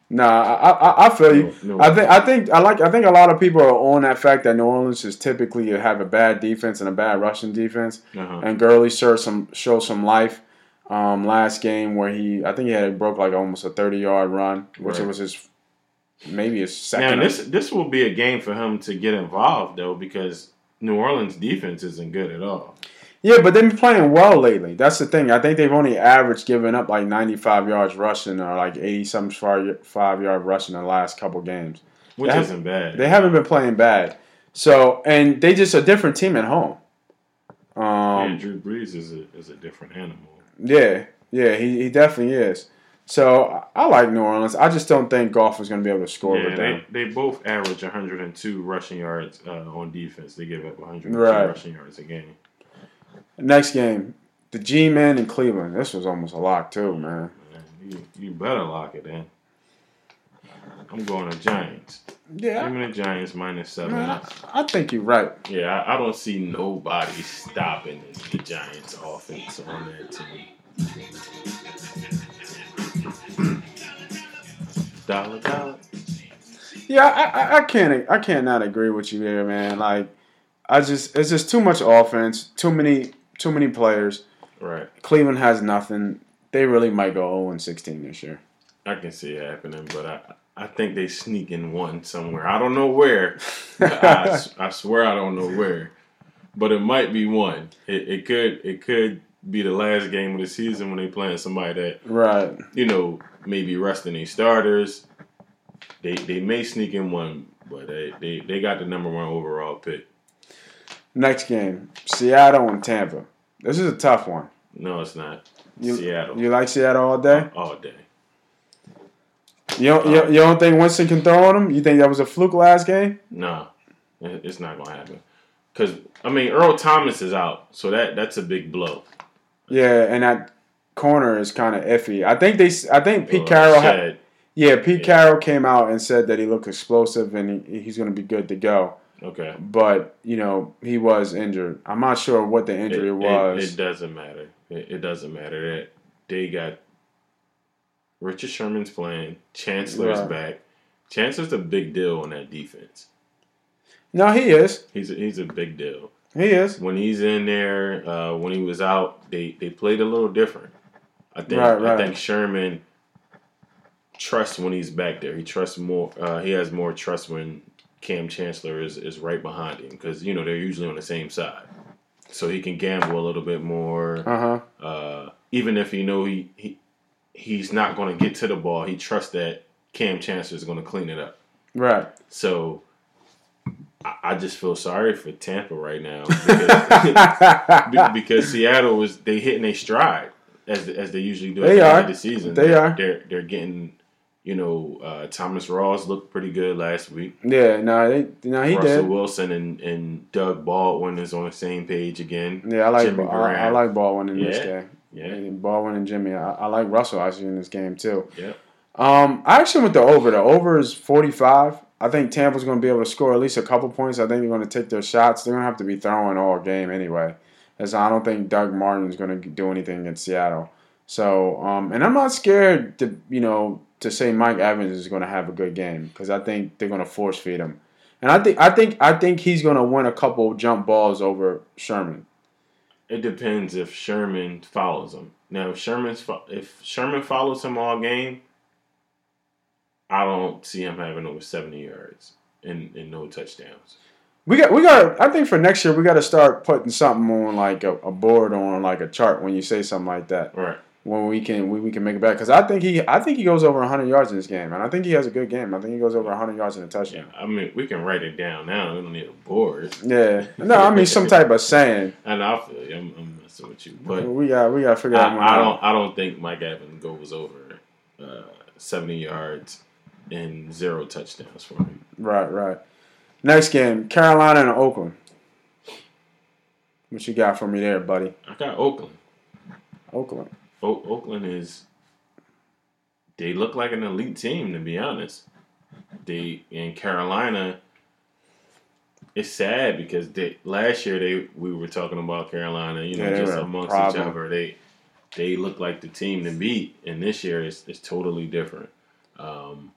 nah, I I, I feel you. I think I think I like I think a lot of people are on that fact that New Orleans is typically have a bad defense and a bad rushing defense. Uh-huh. and Gurley showed some showed some life um, last game where he I think he had broke like almost a thirty yard run, which Right. it was his maybe his Now second. this this will be a game for him to get involved though because New Orleans defense isn't good at all. yeah, but they've been playing well lately. That's the thing. I think they've only averaged giving up like ninety five yards rushing or like eighty some five yard rushing in the last couple games. Which They isn't bad. They haven't been playing bad. So and they just a different team at home. Yeah, Um, Drew Brees is a is a different animal. Yeah, yeah, he, he definitely is. So I- like New Orleans. I just don't think Goff is going to be able to score Yeah, with them. they, they both average 102 rushing yards uh, on defense. They give up 102 Right. rushing yards a game. Next game, the G Men in Cleveland. This was almost a lock too, man. Man, you, you better lock it in. I'm going to Giants. Yeah, Give me the Giants minus seven. man, I, I think you're right. Yeah, I, I don't see nobody stopping the Giants' offense on that team. dollar, dollar. Yeah, I, I, I can't I cannot agree with you there, man. Like, I just it's just too much offense, too many too many players. Right. Cleveland has nothing. they really might go 0 and 16 this year. I can see it happening, but I I think they sneak in one somewhere. I don't know where. I, I swear I don't know where, but it might be one. It, it could it could be the last game of the season when they playing somebody that Right. you know maybe resting their starters. They they may sneak in one, but they they, they got the number one overall pick. Next game, Seattle and Tampa. This is a tough one. No, it's not. You, Seattle You like Seattle all day? all day. You don't, you, you don't think Winston can throw on him? You think that was a fluke last game? No, it's not gonna happen. Because I mean, Earl Thomas is out, so that that's a big blow. Yeah, and that corner is kind of iffy. I think they. I think Pete Uh, Carroll. had. Yeah, Pete Yeah. Carroll came out and said that he looked explosive and he, he's going to be good to go. Okay. But you know he was injured. I'm not sure what the injury it- was. It, doesn't matter. It, it doesn't matter that they got Richard Sherman's playing. Chancellor's Right. back. Chancellor's a big deal on that defense. no, he is. He's a, he's a big deal. He is. When he's in there, uh, when he was out, they, they played a little different. I think Right, right. I think Sherman trusts when he's back there. He trusts more. Uh, he has more trust when Kam Chancellor is, is right behind him because you know they're usually on the same side, so he can gamble a little bit more. Uh huh. Uh, even if he know he, he he's not going to get to the ball, he trusts that Kam Chancellor is going to clean it up. Right. So I, just feel sorry for Tampa right now because, because Seattle was they hitting a stride as as they usually do at They the are. end of the season. They they're, are. They're they're getting you know uh, Thomas Rawls looked pretty good last week. yeah. No, they, no, he Russell did. Wilson and, and Doug Baldwin is on the same page again. Yeah, I like. I, I like Baldwin in this Yeah. game. Yeah, And Baldwin and Jimmy. I, I like Russell actually in this game too. yeah. Um, I actually went the over. The over is 45. I think Tampa's going to be able to score at least a couple points. I think they're going to take their shots. They're going to have to be throwing all game anyway. As I don't think Doug Martin's going to do anything against Seattle. So, um, and I'm not scared to, you know, to say Mike Evans is going to have a good game because I think they're going to force feed him. And I think I think I think he's going to win a couple jump balls over Sherman. It depends if Sherman follows him. Now, if Sherman's fo- if Sherman follows him all game, I don't see him having over seventy yards and, and no touchdowns. We got, we got. I think for next year we got to start putting something on like a, a board on like a chart when you say something like that. Right. When we can, we, we can make it back because I think he, I think he goes over 100 yards in this game, and I think he has a good game. I think he goes over 100 yards in a touchdown. Yeah. I mean, we can write it down now. We don't need a board. Yeah, no, I mean some type of saying. And I feel you. I'm, I'm messing with you, but we got, we got to figure out. I, I don't. I don't think Mike Evans goes over uh, seventy yards and zero touchdowns for him. Right, right. Next game, Carolina and Oakland. What you got for me there, buddy? I got Oakland. Oakland. O- Oakland is. They look like an elite team, to be honest. They in Carolina. It's sad because they last year they we were talking about Carolina, you know, Yeah, just amongst problem. each other. They they look like the team to beat, and this year is it's totally different. Um,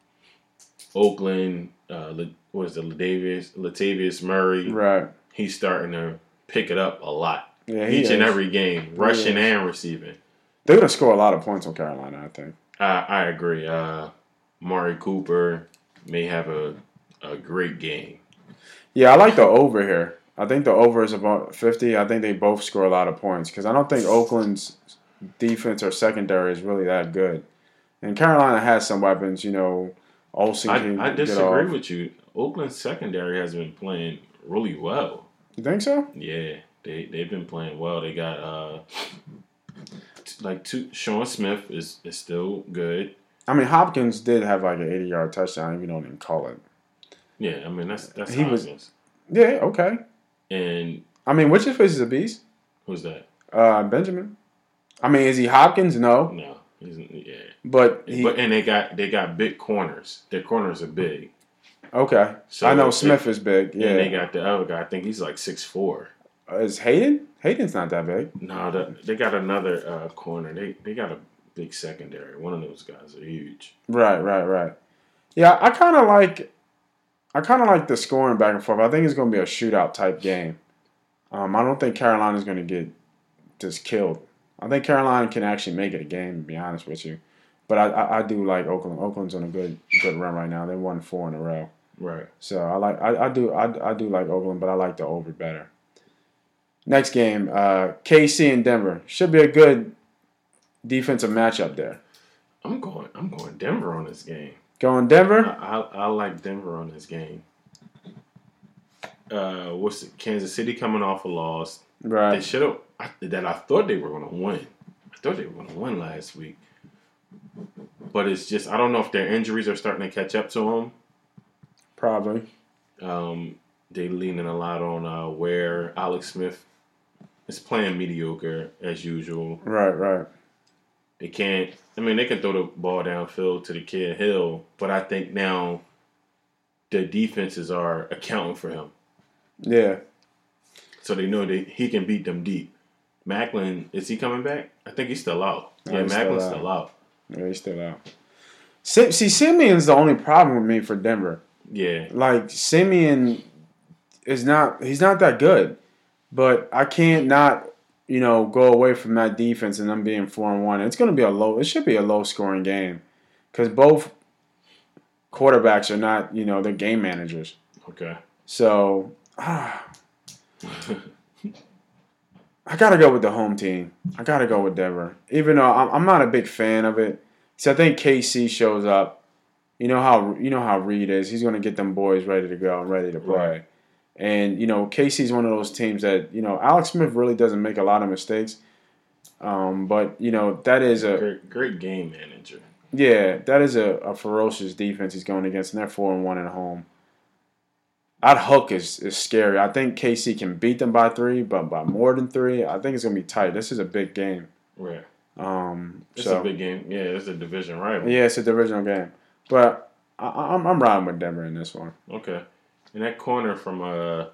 Oakland, uh, Le- what is it, Latavius Latavius Murray? Right. He's starting to pick it up a lot Yeah, each and every game, rushing and receiving. They're gonna score a lot of points on Carolina. I think. I, I agree. Uh, Amari Cooper may have a, a great game. Yeah, I like the over here. I think the over is about 50. I think they both score a lot of points because I don't think Oakland's defense or secondary is really that good. And Carolina has some weapons, you know. Olsen can I, I disagree with you. Oakland's secondary has been playing really well. You think so? Yeah, they they've been playing well. They got uh like two. Sean Smith is is still good. I mean, Hopkins did have like an 80 yard touchdown, even though they didn't call it. Yeah, I mean that's that's He was- Hopkins. Yeah, okay. And I mean, which his face is a beast? who's that? Uh, Benjamin. I mean, is he Hopkins? No, No, he's yeah. but he. but and they got they got big corners. Their corners are big. okay, So I know Smith is big. Yeah. And they got the other guy. I think he's like six four. Is Hayden? Hayden's not that big. No, the, they got another uh, corner. They they got a big secondary. One of those guys are huge. Right, right, right. Yeah, I kind of like, I kind of like the scoring back and forth. I think it's going to be a shootout type game. Um, I don't think Carolina's going to get just killed. I think Carolina can actually make it a game. To be honest with you, but I, I, I do like Oakland. Oakland's on a good good run right now. They won four in a row. Right. So I like I, I do I, I do like Oakland, but I like the over better. Next game, uh, KC and Denver should be a good defensive matchup there. I'm going. I'm going Denver on this game. Going Denver, I, I like Denver on this game. Uh, what's it? Kansas City coming off a loss. They right? should have. That I thought they were going to win. I thought they were going to win last week. But it's just I don't know if their injuries are starting to catch up to them. Probably. Um, they leaning a lot on uh, where Alex Smith is playing mediocre as usual. Right, right. They can't. I mean, they can throw the ball downfield to the kid Hill, but I think now the defenses are accounting for him, Yeah, so they know that he can beat them deep. Maclin is he coming back? I think he's still out. No, Yeah, he's still Maclin's out. still out. yeah, he's still out. See, Siemian's the only problem with me for Denver. Yeah, Like Siemian is not he's not that good, but I can't not you know go away from that defense and them being four and one. It's going to be a low. It should be a low scoring game because both quarterbacks are not you know they're game managers. okay. So ah, I gotta go with the home team. I gotta go with Denver, even though I'm, I'm not a big fan of it. So I think KC shows up. You know how you know how Reid is. He's gonna get them boys ready to go and ready to play. Right. And you know Casey's one of those teams that you know Alex Smith really doesn't make a lot of mistakes. Um, but you know that is a Great, great game manager. yeah, that is a, a ferocious defense he's going against, and they're four and one at home. That hook is, is scary. I think KC can beat them by three, but by more than three, I think it's gonna be tight. This is a big game. Right. Um, It's so a big game. Yeah, it's a division rival. yeah, it's a divisional game, but I, I'm I'm riding with Denver in this one. Okay. And that corner from uh,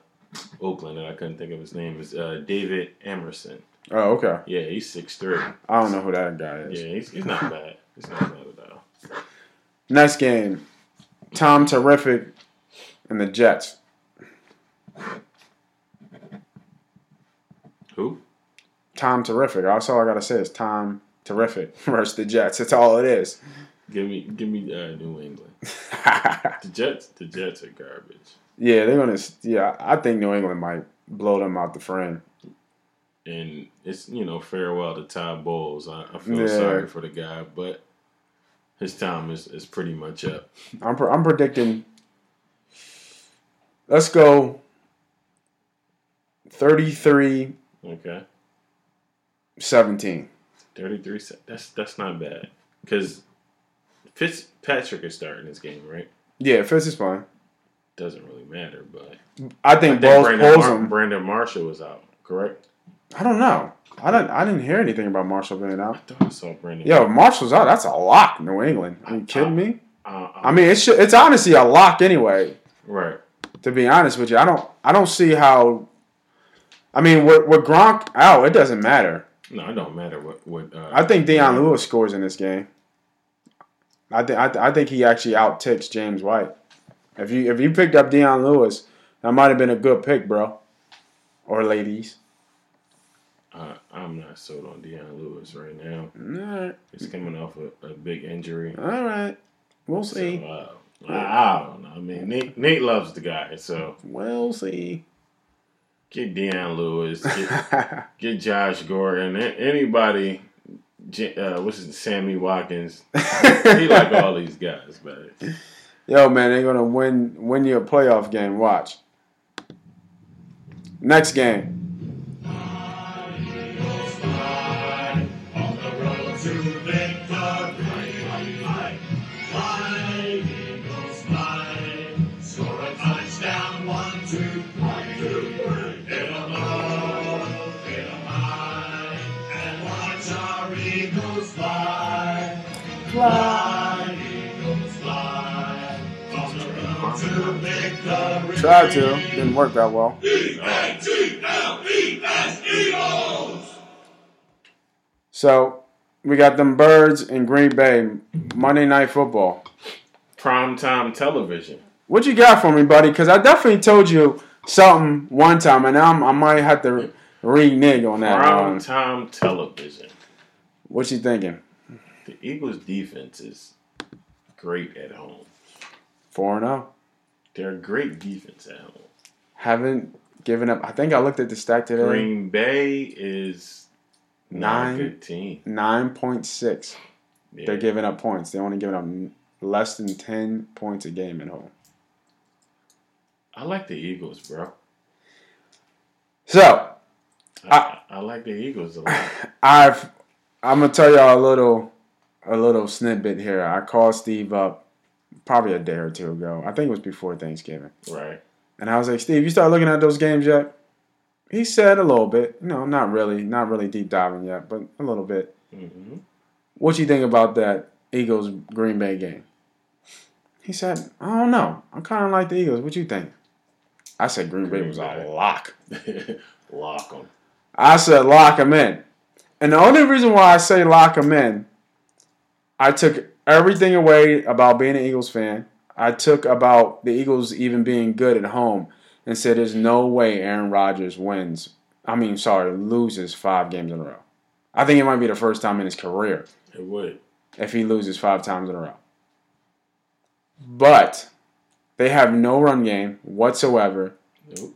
Oakland that I couldn't think of his name is uh, David Amerson. Oh, okay. Yeah, he's six three. I don't know who that guy is. Yeah, he's, he's not bad. He's not bad at all. Next game, Tom Terrific and the Jets. Who? Tom Terrific. That's all I gotta say is Tom Terrific versus the Jets. That's all it is. Give me, give me uh, New England. The Jets, the Jets are garbage. Yeah, they're gonna. Yeah, I think New England might blow them out the frame. And it's you know farewell to Todd Bowles. I, I feel Yeah. sorry for the guy, but his time is, is pretty much up. I'm pre- I'm predicting. Let's go. 33 Okay, 17. thirty three. That's that's not bad because Fitzpatrick is starting this game, right? Yeah, Fitz is fine. Doesn't really matter, but I I think think Bowles Brandon, Mar-. Brandon Marshall was out, correct? I don't know. I didn't. I didn't hear anything about Marshall being I out. thought I saw Brandon. Yo, Marshall's out. That's a lock. New England. Are you kidding me? Uh, I mean, it's it's honestly a lock anyway. right. To be honest with you, I don't. I don't see how. I mean, with, with Gronk out, it doesn't matter. No, it don't matter what what. Uh, I think Dion Lewis scores in this game. I think I, th- I think he actually out ticks James White. If you if you picked up Dion Lewis, that might have been a good pick, bro, or ladies. uh, I'm not sold on Dion Lewis right now. All right, He's coming off a, a big injury. all right, we'll So, see. uh, I, I don't know. I mean, Nate, Nate loves the guy, so We'll see. get Dion Lewis, get, get Josh Gordon, anybody. Uh, what's his Sammy Watkins? he like all these guys, but Yo, man, they're gonna win win your playoff game. Watch. Next game. Tried to, didn't work that well. So we got them birds in Green Bay Monday Night Football. primetime television. What you got for me, buddy? Because I definitely told you something one time, and I'm, I might have to renege on that. Primetime television. What you thinking? The Eagles' defense is great at home. Four and zero. They're a great defense at home. Haven't given up. I think I looked at the stat today. Green Bay is Nine. Nine point six. Yeah. They're giving up points. They're only giving up less than ten points a game at home. I like the Eagles, bro. So I, I, like the Eagles a lot. I've I'm gonna tell y'all a little a little snippet here. I called Steve up probably a day or two ago. I think it was before Thanksgiving. right. And I was like, Steve, you start looking at those games yet? He said a little bit. No, not really, not really deep diving yet, but a little bit. hmm What you think about that Eagles Green Bay game? He said, I don't know. I kind of like the Eagles. What you think? I said Green Bay was Bay. a lock. Lock them. I said lock them in. And the only reason why I say lock them in, I took everything away about being an Eagles fan. I took about the Eagles even being good at home and said there's no way Aaron Rodgers wins. I mean, sorry, loses five games in a row. I think it might be the first time in his career It would. if he loses five times in a row. But they have no run game whatsoever. Nope.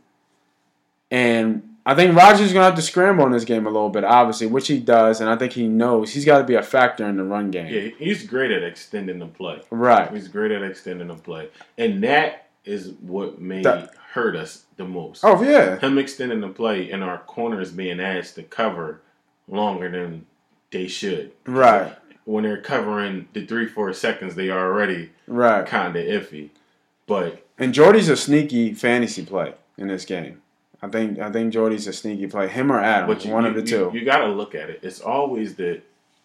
And I think Rodgers is going to have to scramble in this game a little bit, obviously, which he does. And I think he knows he's got to be a factor in the run game. Yeah, he's great at extending the play. Right. He's great at extending the play, and that is what may That- hurt us the most. Oh, yeah. Him extending the play and our corners being asked to cover longer than they should. Right. When they're covering the three, four seconds, they are already Right. kind of iffy. But And Jordy's a sneaky fantasy play in this game. I think I think Jordy's a sneaky play. Him or Adam, but you, one you, of the you- two. You, got to look at it. It's always that.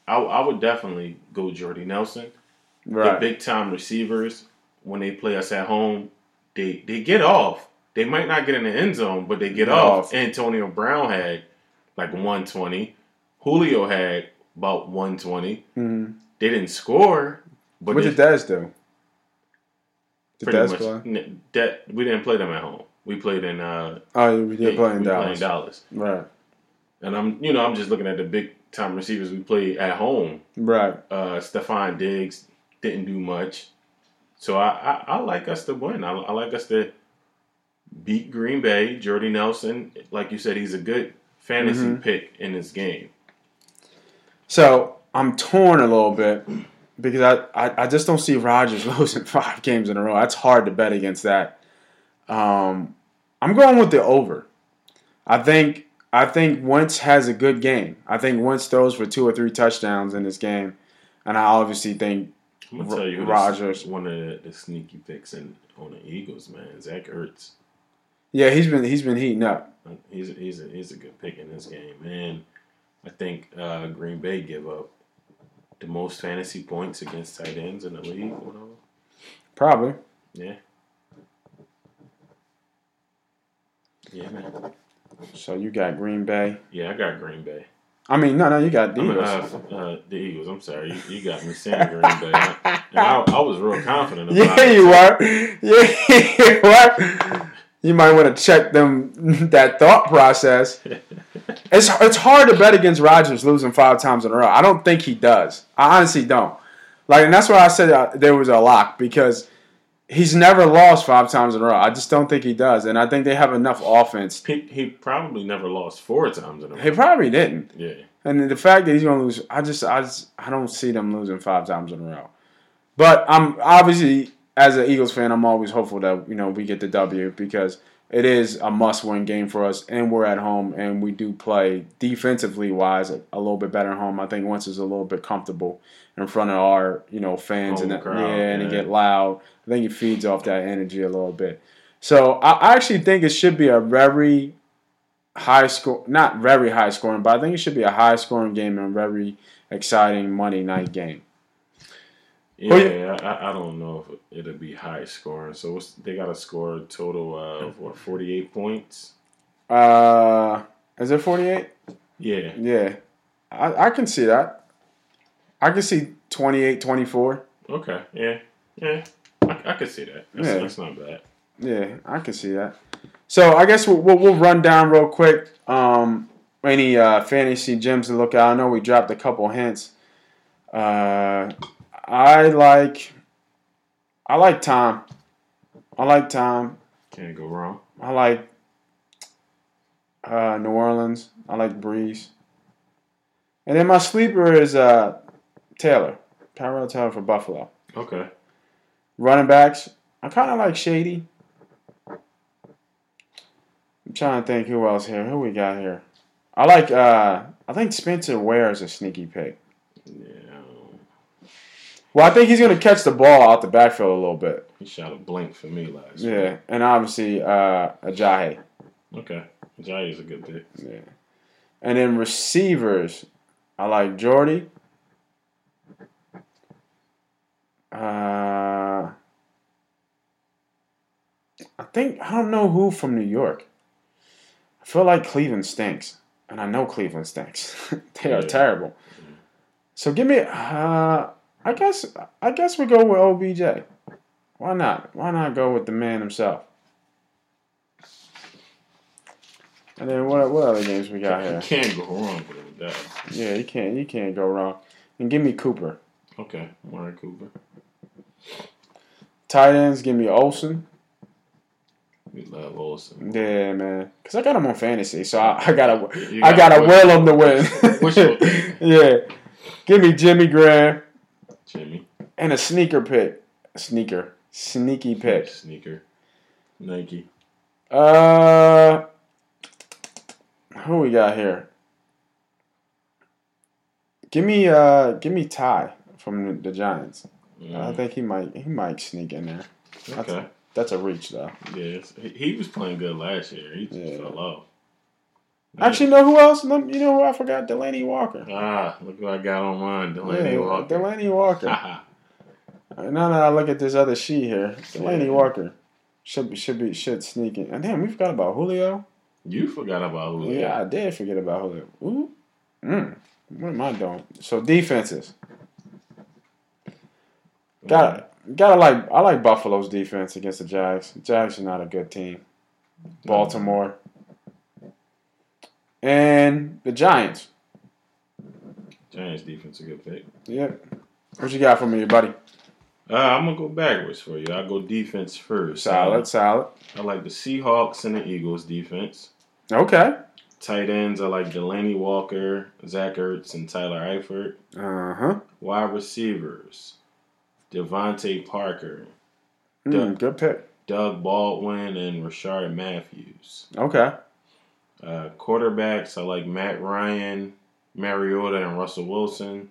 I, I would definitely go Jordy Nelson. The big time receivers when they play us at home, they they get off. They might not get in the end zone, but they get Get off. off. Antonio Brown had like 120. Julio had about 120. Mhm. They didn't score, but What they did Dez do? Did pretty Dez much play? that we didn't play them at home. We played in uh Oh, you did play in we Dallas. Right. And I'm you know, I'm just looking at the big time receivers we play at home. Right. Uh Stefon Diggs didn't do much. So I, I, I like us to win. I, I like us to beat Green Bay. Jordy Nelson, like you said, he's a good fantasy Mhm. pick in this game. So I'm torn a little bit because I, I, I just don't see Rodgers losing five games in a row. That's hard to bet against that. Um, I'm going with the over. I think I think Wentz has a good game. I think Wentz throws for two or three touchdowns in this game, and I obviously think I'm gonna tell you, this- one of the, the sneaky picks in on the Eagles, man. Zach Ertz. yeah he's been he's been heating up. He's a, he's a, he's a good pick in this game, and I think uh, Green Bay give up the most fantasy points against tight ends in the league. Probably. Yeah. Yeah, man. So you got Green Bay. Yeah, I got Green Bay. I mean, no, no, you got the Eagles. uh, uh, the Eagles. I'm sorry, you, you got me saying Green Bay. I, and I, I was real confident about Yeah, you are. Yeah, you are. You might want to check them that thought process. It's it's hard to bet against Rodgers losing five times in a row. I don't think he does. I honestly don't. Like, and that's why I said uh, there was a lock because he's never lost five times in a row. I just don't think he does, and I think they have enough offense. He, he probably never lost four times in a row. He probably didn't. Yeah. And the fact that he's going to lose, I just, I just, I don't see them losing five times in a row. But I'm obviously, as an Eagles fan, I'm always hopeful that you know we get the W because it is a must-win game for us, and we're at home, and we do play defensively wise a, a little bit better at home. I think Wentz is a little bit comfortable in front of our you know fans and Home that, crowd, yeah, and it get loud. I think it feeds off that energy a little bit. So I, I actually think it should be a very high score, not very high scoring, but I think it should be a high scoring game and a very exciting Monday night game. Yeah, I, I don't know if it'll be high scoring. So what's, they got to score a total of what forty eight points. Uh, is it 48? Yeah, Yeah. I, I can see that. I can see 28, 24. okay, yeah, yeah, I, I could see that. That's, Yeah. that's not bad. Yeah, I can see that. So I guess we'll, we'll, we'll run down real quick. Um, any uh, fantasy gems to look at. I know we dropped a couple hints. Uh, I like I like Tom. I like Tom. Can't go wrong. I like uh, New Orleans. I like Brees. And then my sleeper is uh, Taylor. Tyrod Taylor for Buffalo. Okay. Running backs, I kind of like Shady. I'm trying to think who else here. Who we got here? I like. uh I think Spencer Ware is a sneaky pick. Well, I think he's going to catch the ball out the backfield a little bit. He shot a blink for me last Yeah, and obviously uh Ajayi. Okay. Jai is a good pick. Yeah. And then receivers, I like Jordy. Uh, I think I don't know who from New York. I feel like Cleveland stinks, and I know Cleveland stinks. they are Yeah. terrible. So give me. Uh, I guess. I guess we go with OBJ. Why not? Why not go with the man himself? And then what? What other games we got You here? can't go wrong with that. Yeah, you can't. You can't go wrong. And give me Cooper. Okay. Warren Cooper. Tight ends, give me Olsen. We love Olsen. Yeah, man. Cause I got him on fantasy, so I, I gotta, You I gotta will him to win. yeah. Give me Jimmy Graham. And a sneaker pick. A sneaker, sneaky pick. Sneaker. Nike. Uh, who we got here? Give me, uh, give me Ty from the, Giants. I Mm, think he might, he might sneak in there. okay. That's a reach though. Yes. He, he was playing good last year. He just Yeah. fell off. Actually, know who else? You know who I forgot? Delanie Walker. Ah, look what I got on mine. Delanie Yeah, Walker. Delanie Walker. Now that I look at this other sheet here, Delanie Yeah. Walker should be should be should sneak in. And damn, we forgot about Julio. you forgot about Julio. Yeah, I did forget about Julio. Ooh, mm. what am I doing? So defenses. Got gotta like I like Buffalo's defense against the Jags. Jags are not a good team. Baltimore. And the Giants. Giants defense a good pick. Yep. What you got for me, buddy? Uh, I'm gonna go backwards for you. I'll go defense first. Solid, solid. I like the Seahawks and the Eagles defense. Okay. Tight ends, I like Delanie Walker, Zach Ertz, and Tyler Eifert. Uh huh. Wide receivers, DeVante Parker, Mm, good pick. Doug Baldwin, and Rishard Matthews. Okay. Uh, quarterbacks, I like Matt Ryan, Mariota, and Russell Wilson.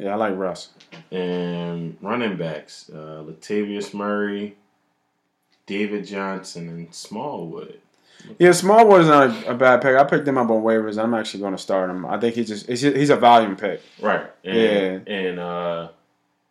Yeah, I like Russ. And running backs, uh, Latavius Murray, David Johnson, and Smallwood. Yeah, Smallwood is not a, a bad pick. I picked him up on waivers. I'm actually going to start him. I think he just he's, he's a volume pick. Right. And, Yeah. And uh,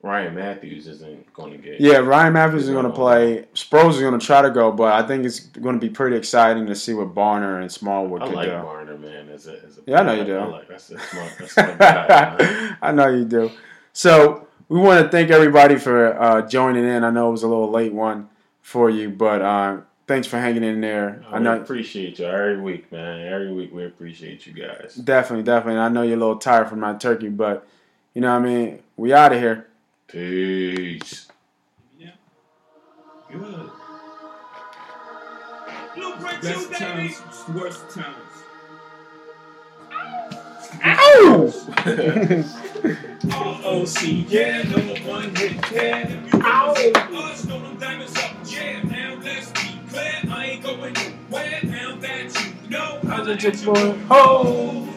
Ryan Mathews isn't going to get. Yeah, Ryan Mathews is going to play. Sproles is going to try to go, but I think it's going to be pretty exciting to see what Barner and Smallwood do. I could like do. Barner, man. As a, as a Yeah, I know you do. I like, that's a smart, that's a guy. I know you do. So we want to thank everybody for uh, joining in. I know it was a little late one for you, but uh, thanks for hanging in there. I we know appreciate you every week, man. Every week we appreciate you guys. definitely, definitely. I know you're a little tired from my turkey, but you know what I mean. We out of here. Peace. Good. Blueprint Best two, baby. times, worst times. Ow! ROC, yeah, number one hit, yeah. Ow. Us know them diamonds up, yeah. Now let's be clear. I ain't going nowhere. Now that you know. How's it, your boy? Ho!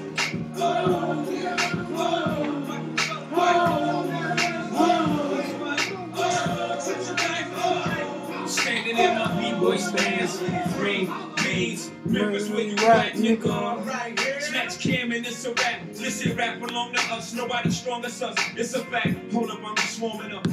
Standing in my B-boy stands, ring, maze, members where you at, nigga. Right. Snatch cam and it's a rap. Listen, rap belong to us. Nobody strong as us. It's a fact. Hold up, I'm just warming up.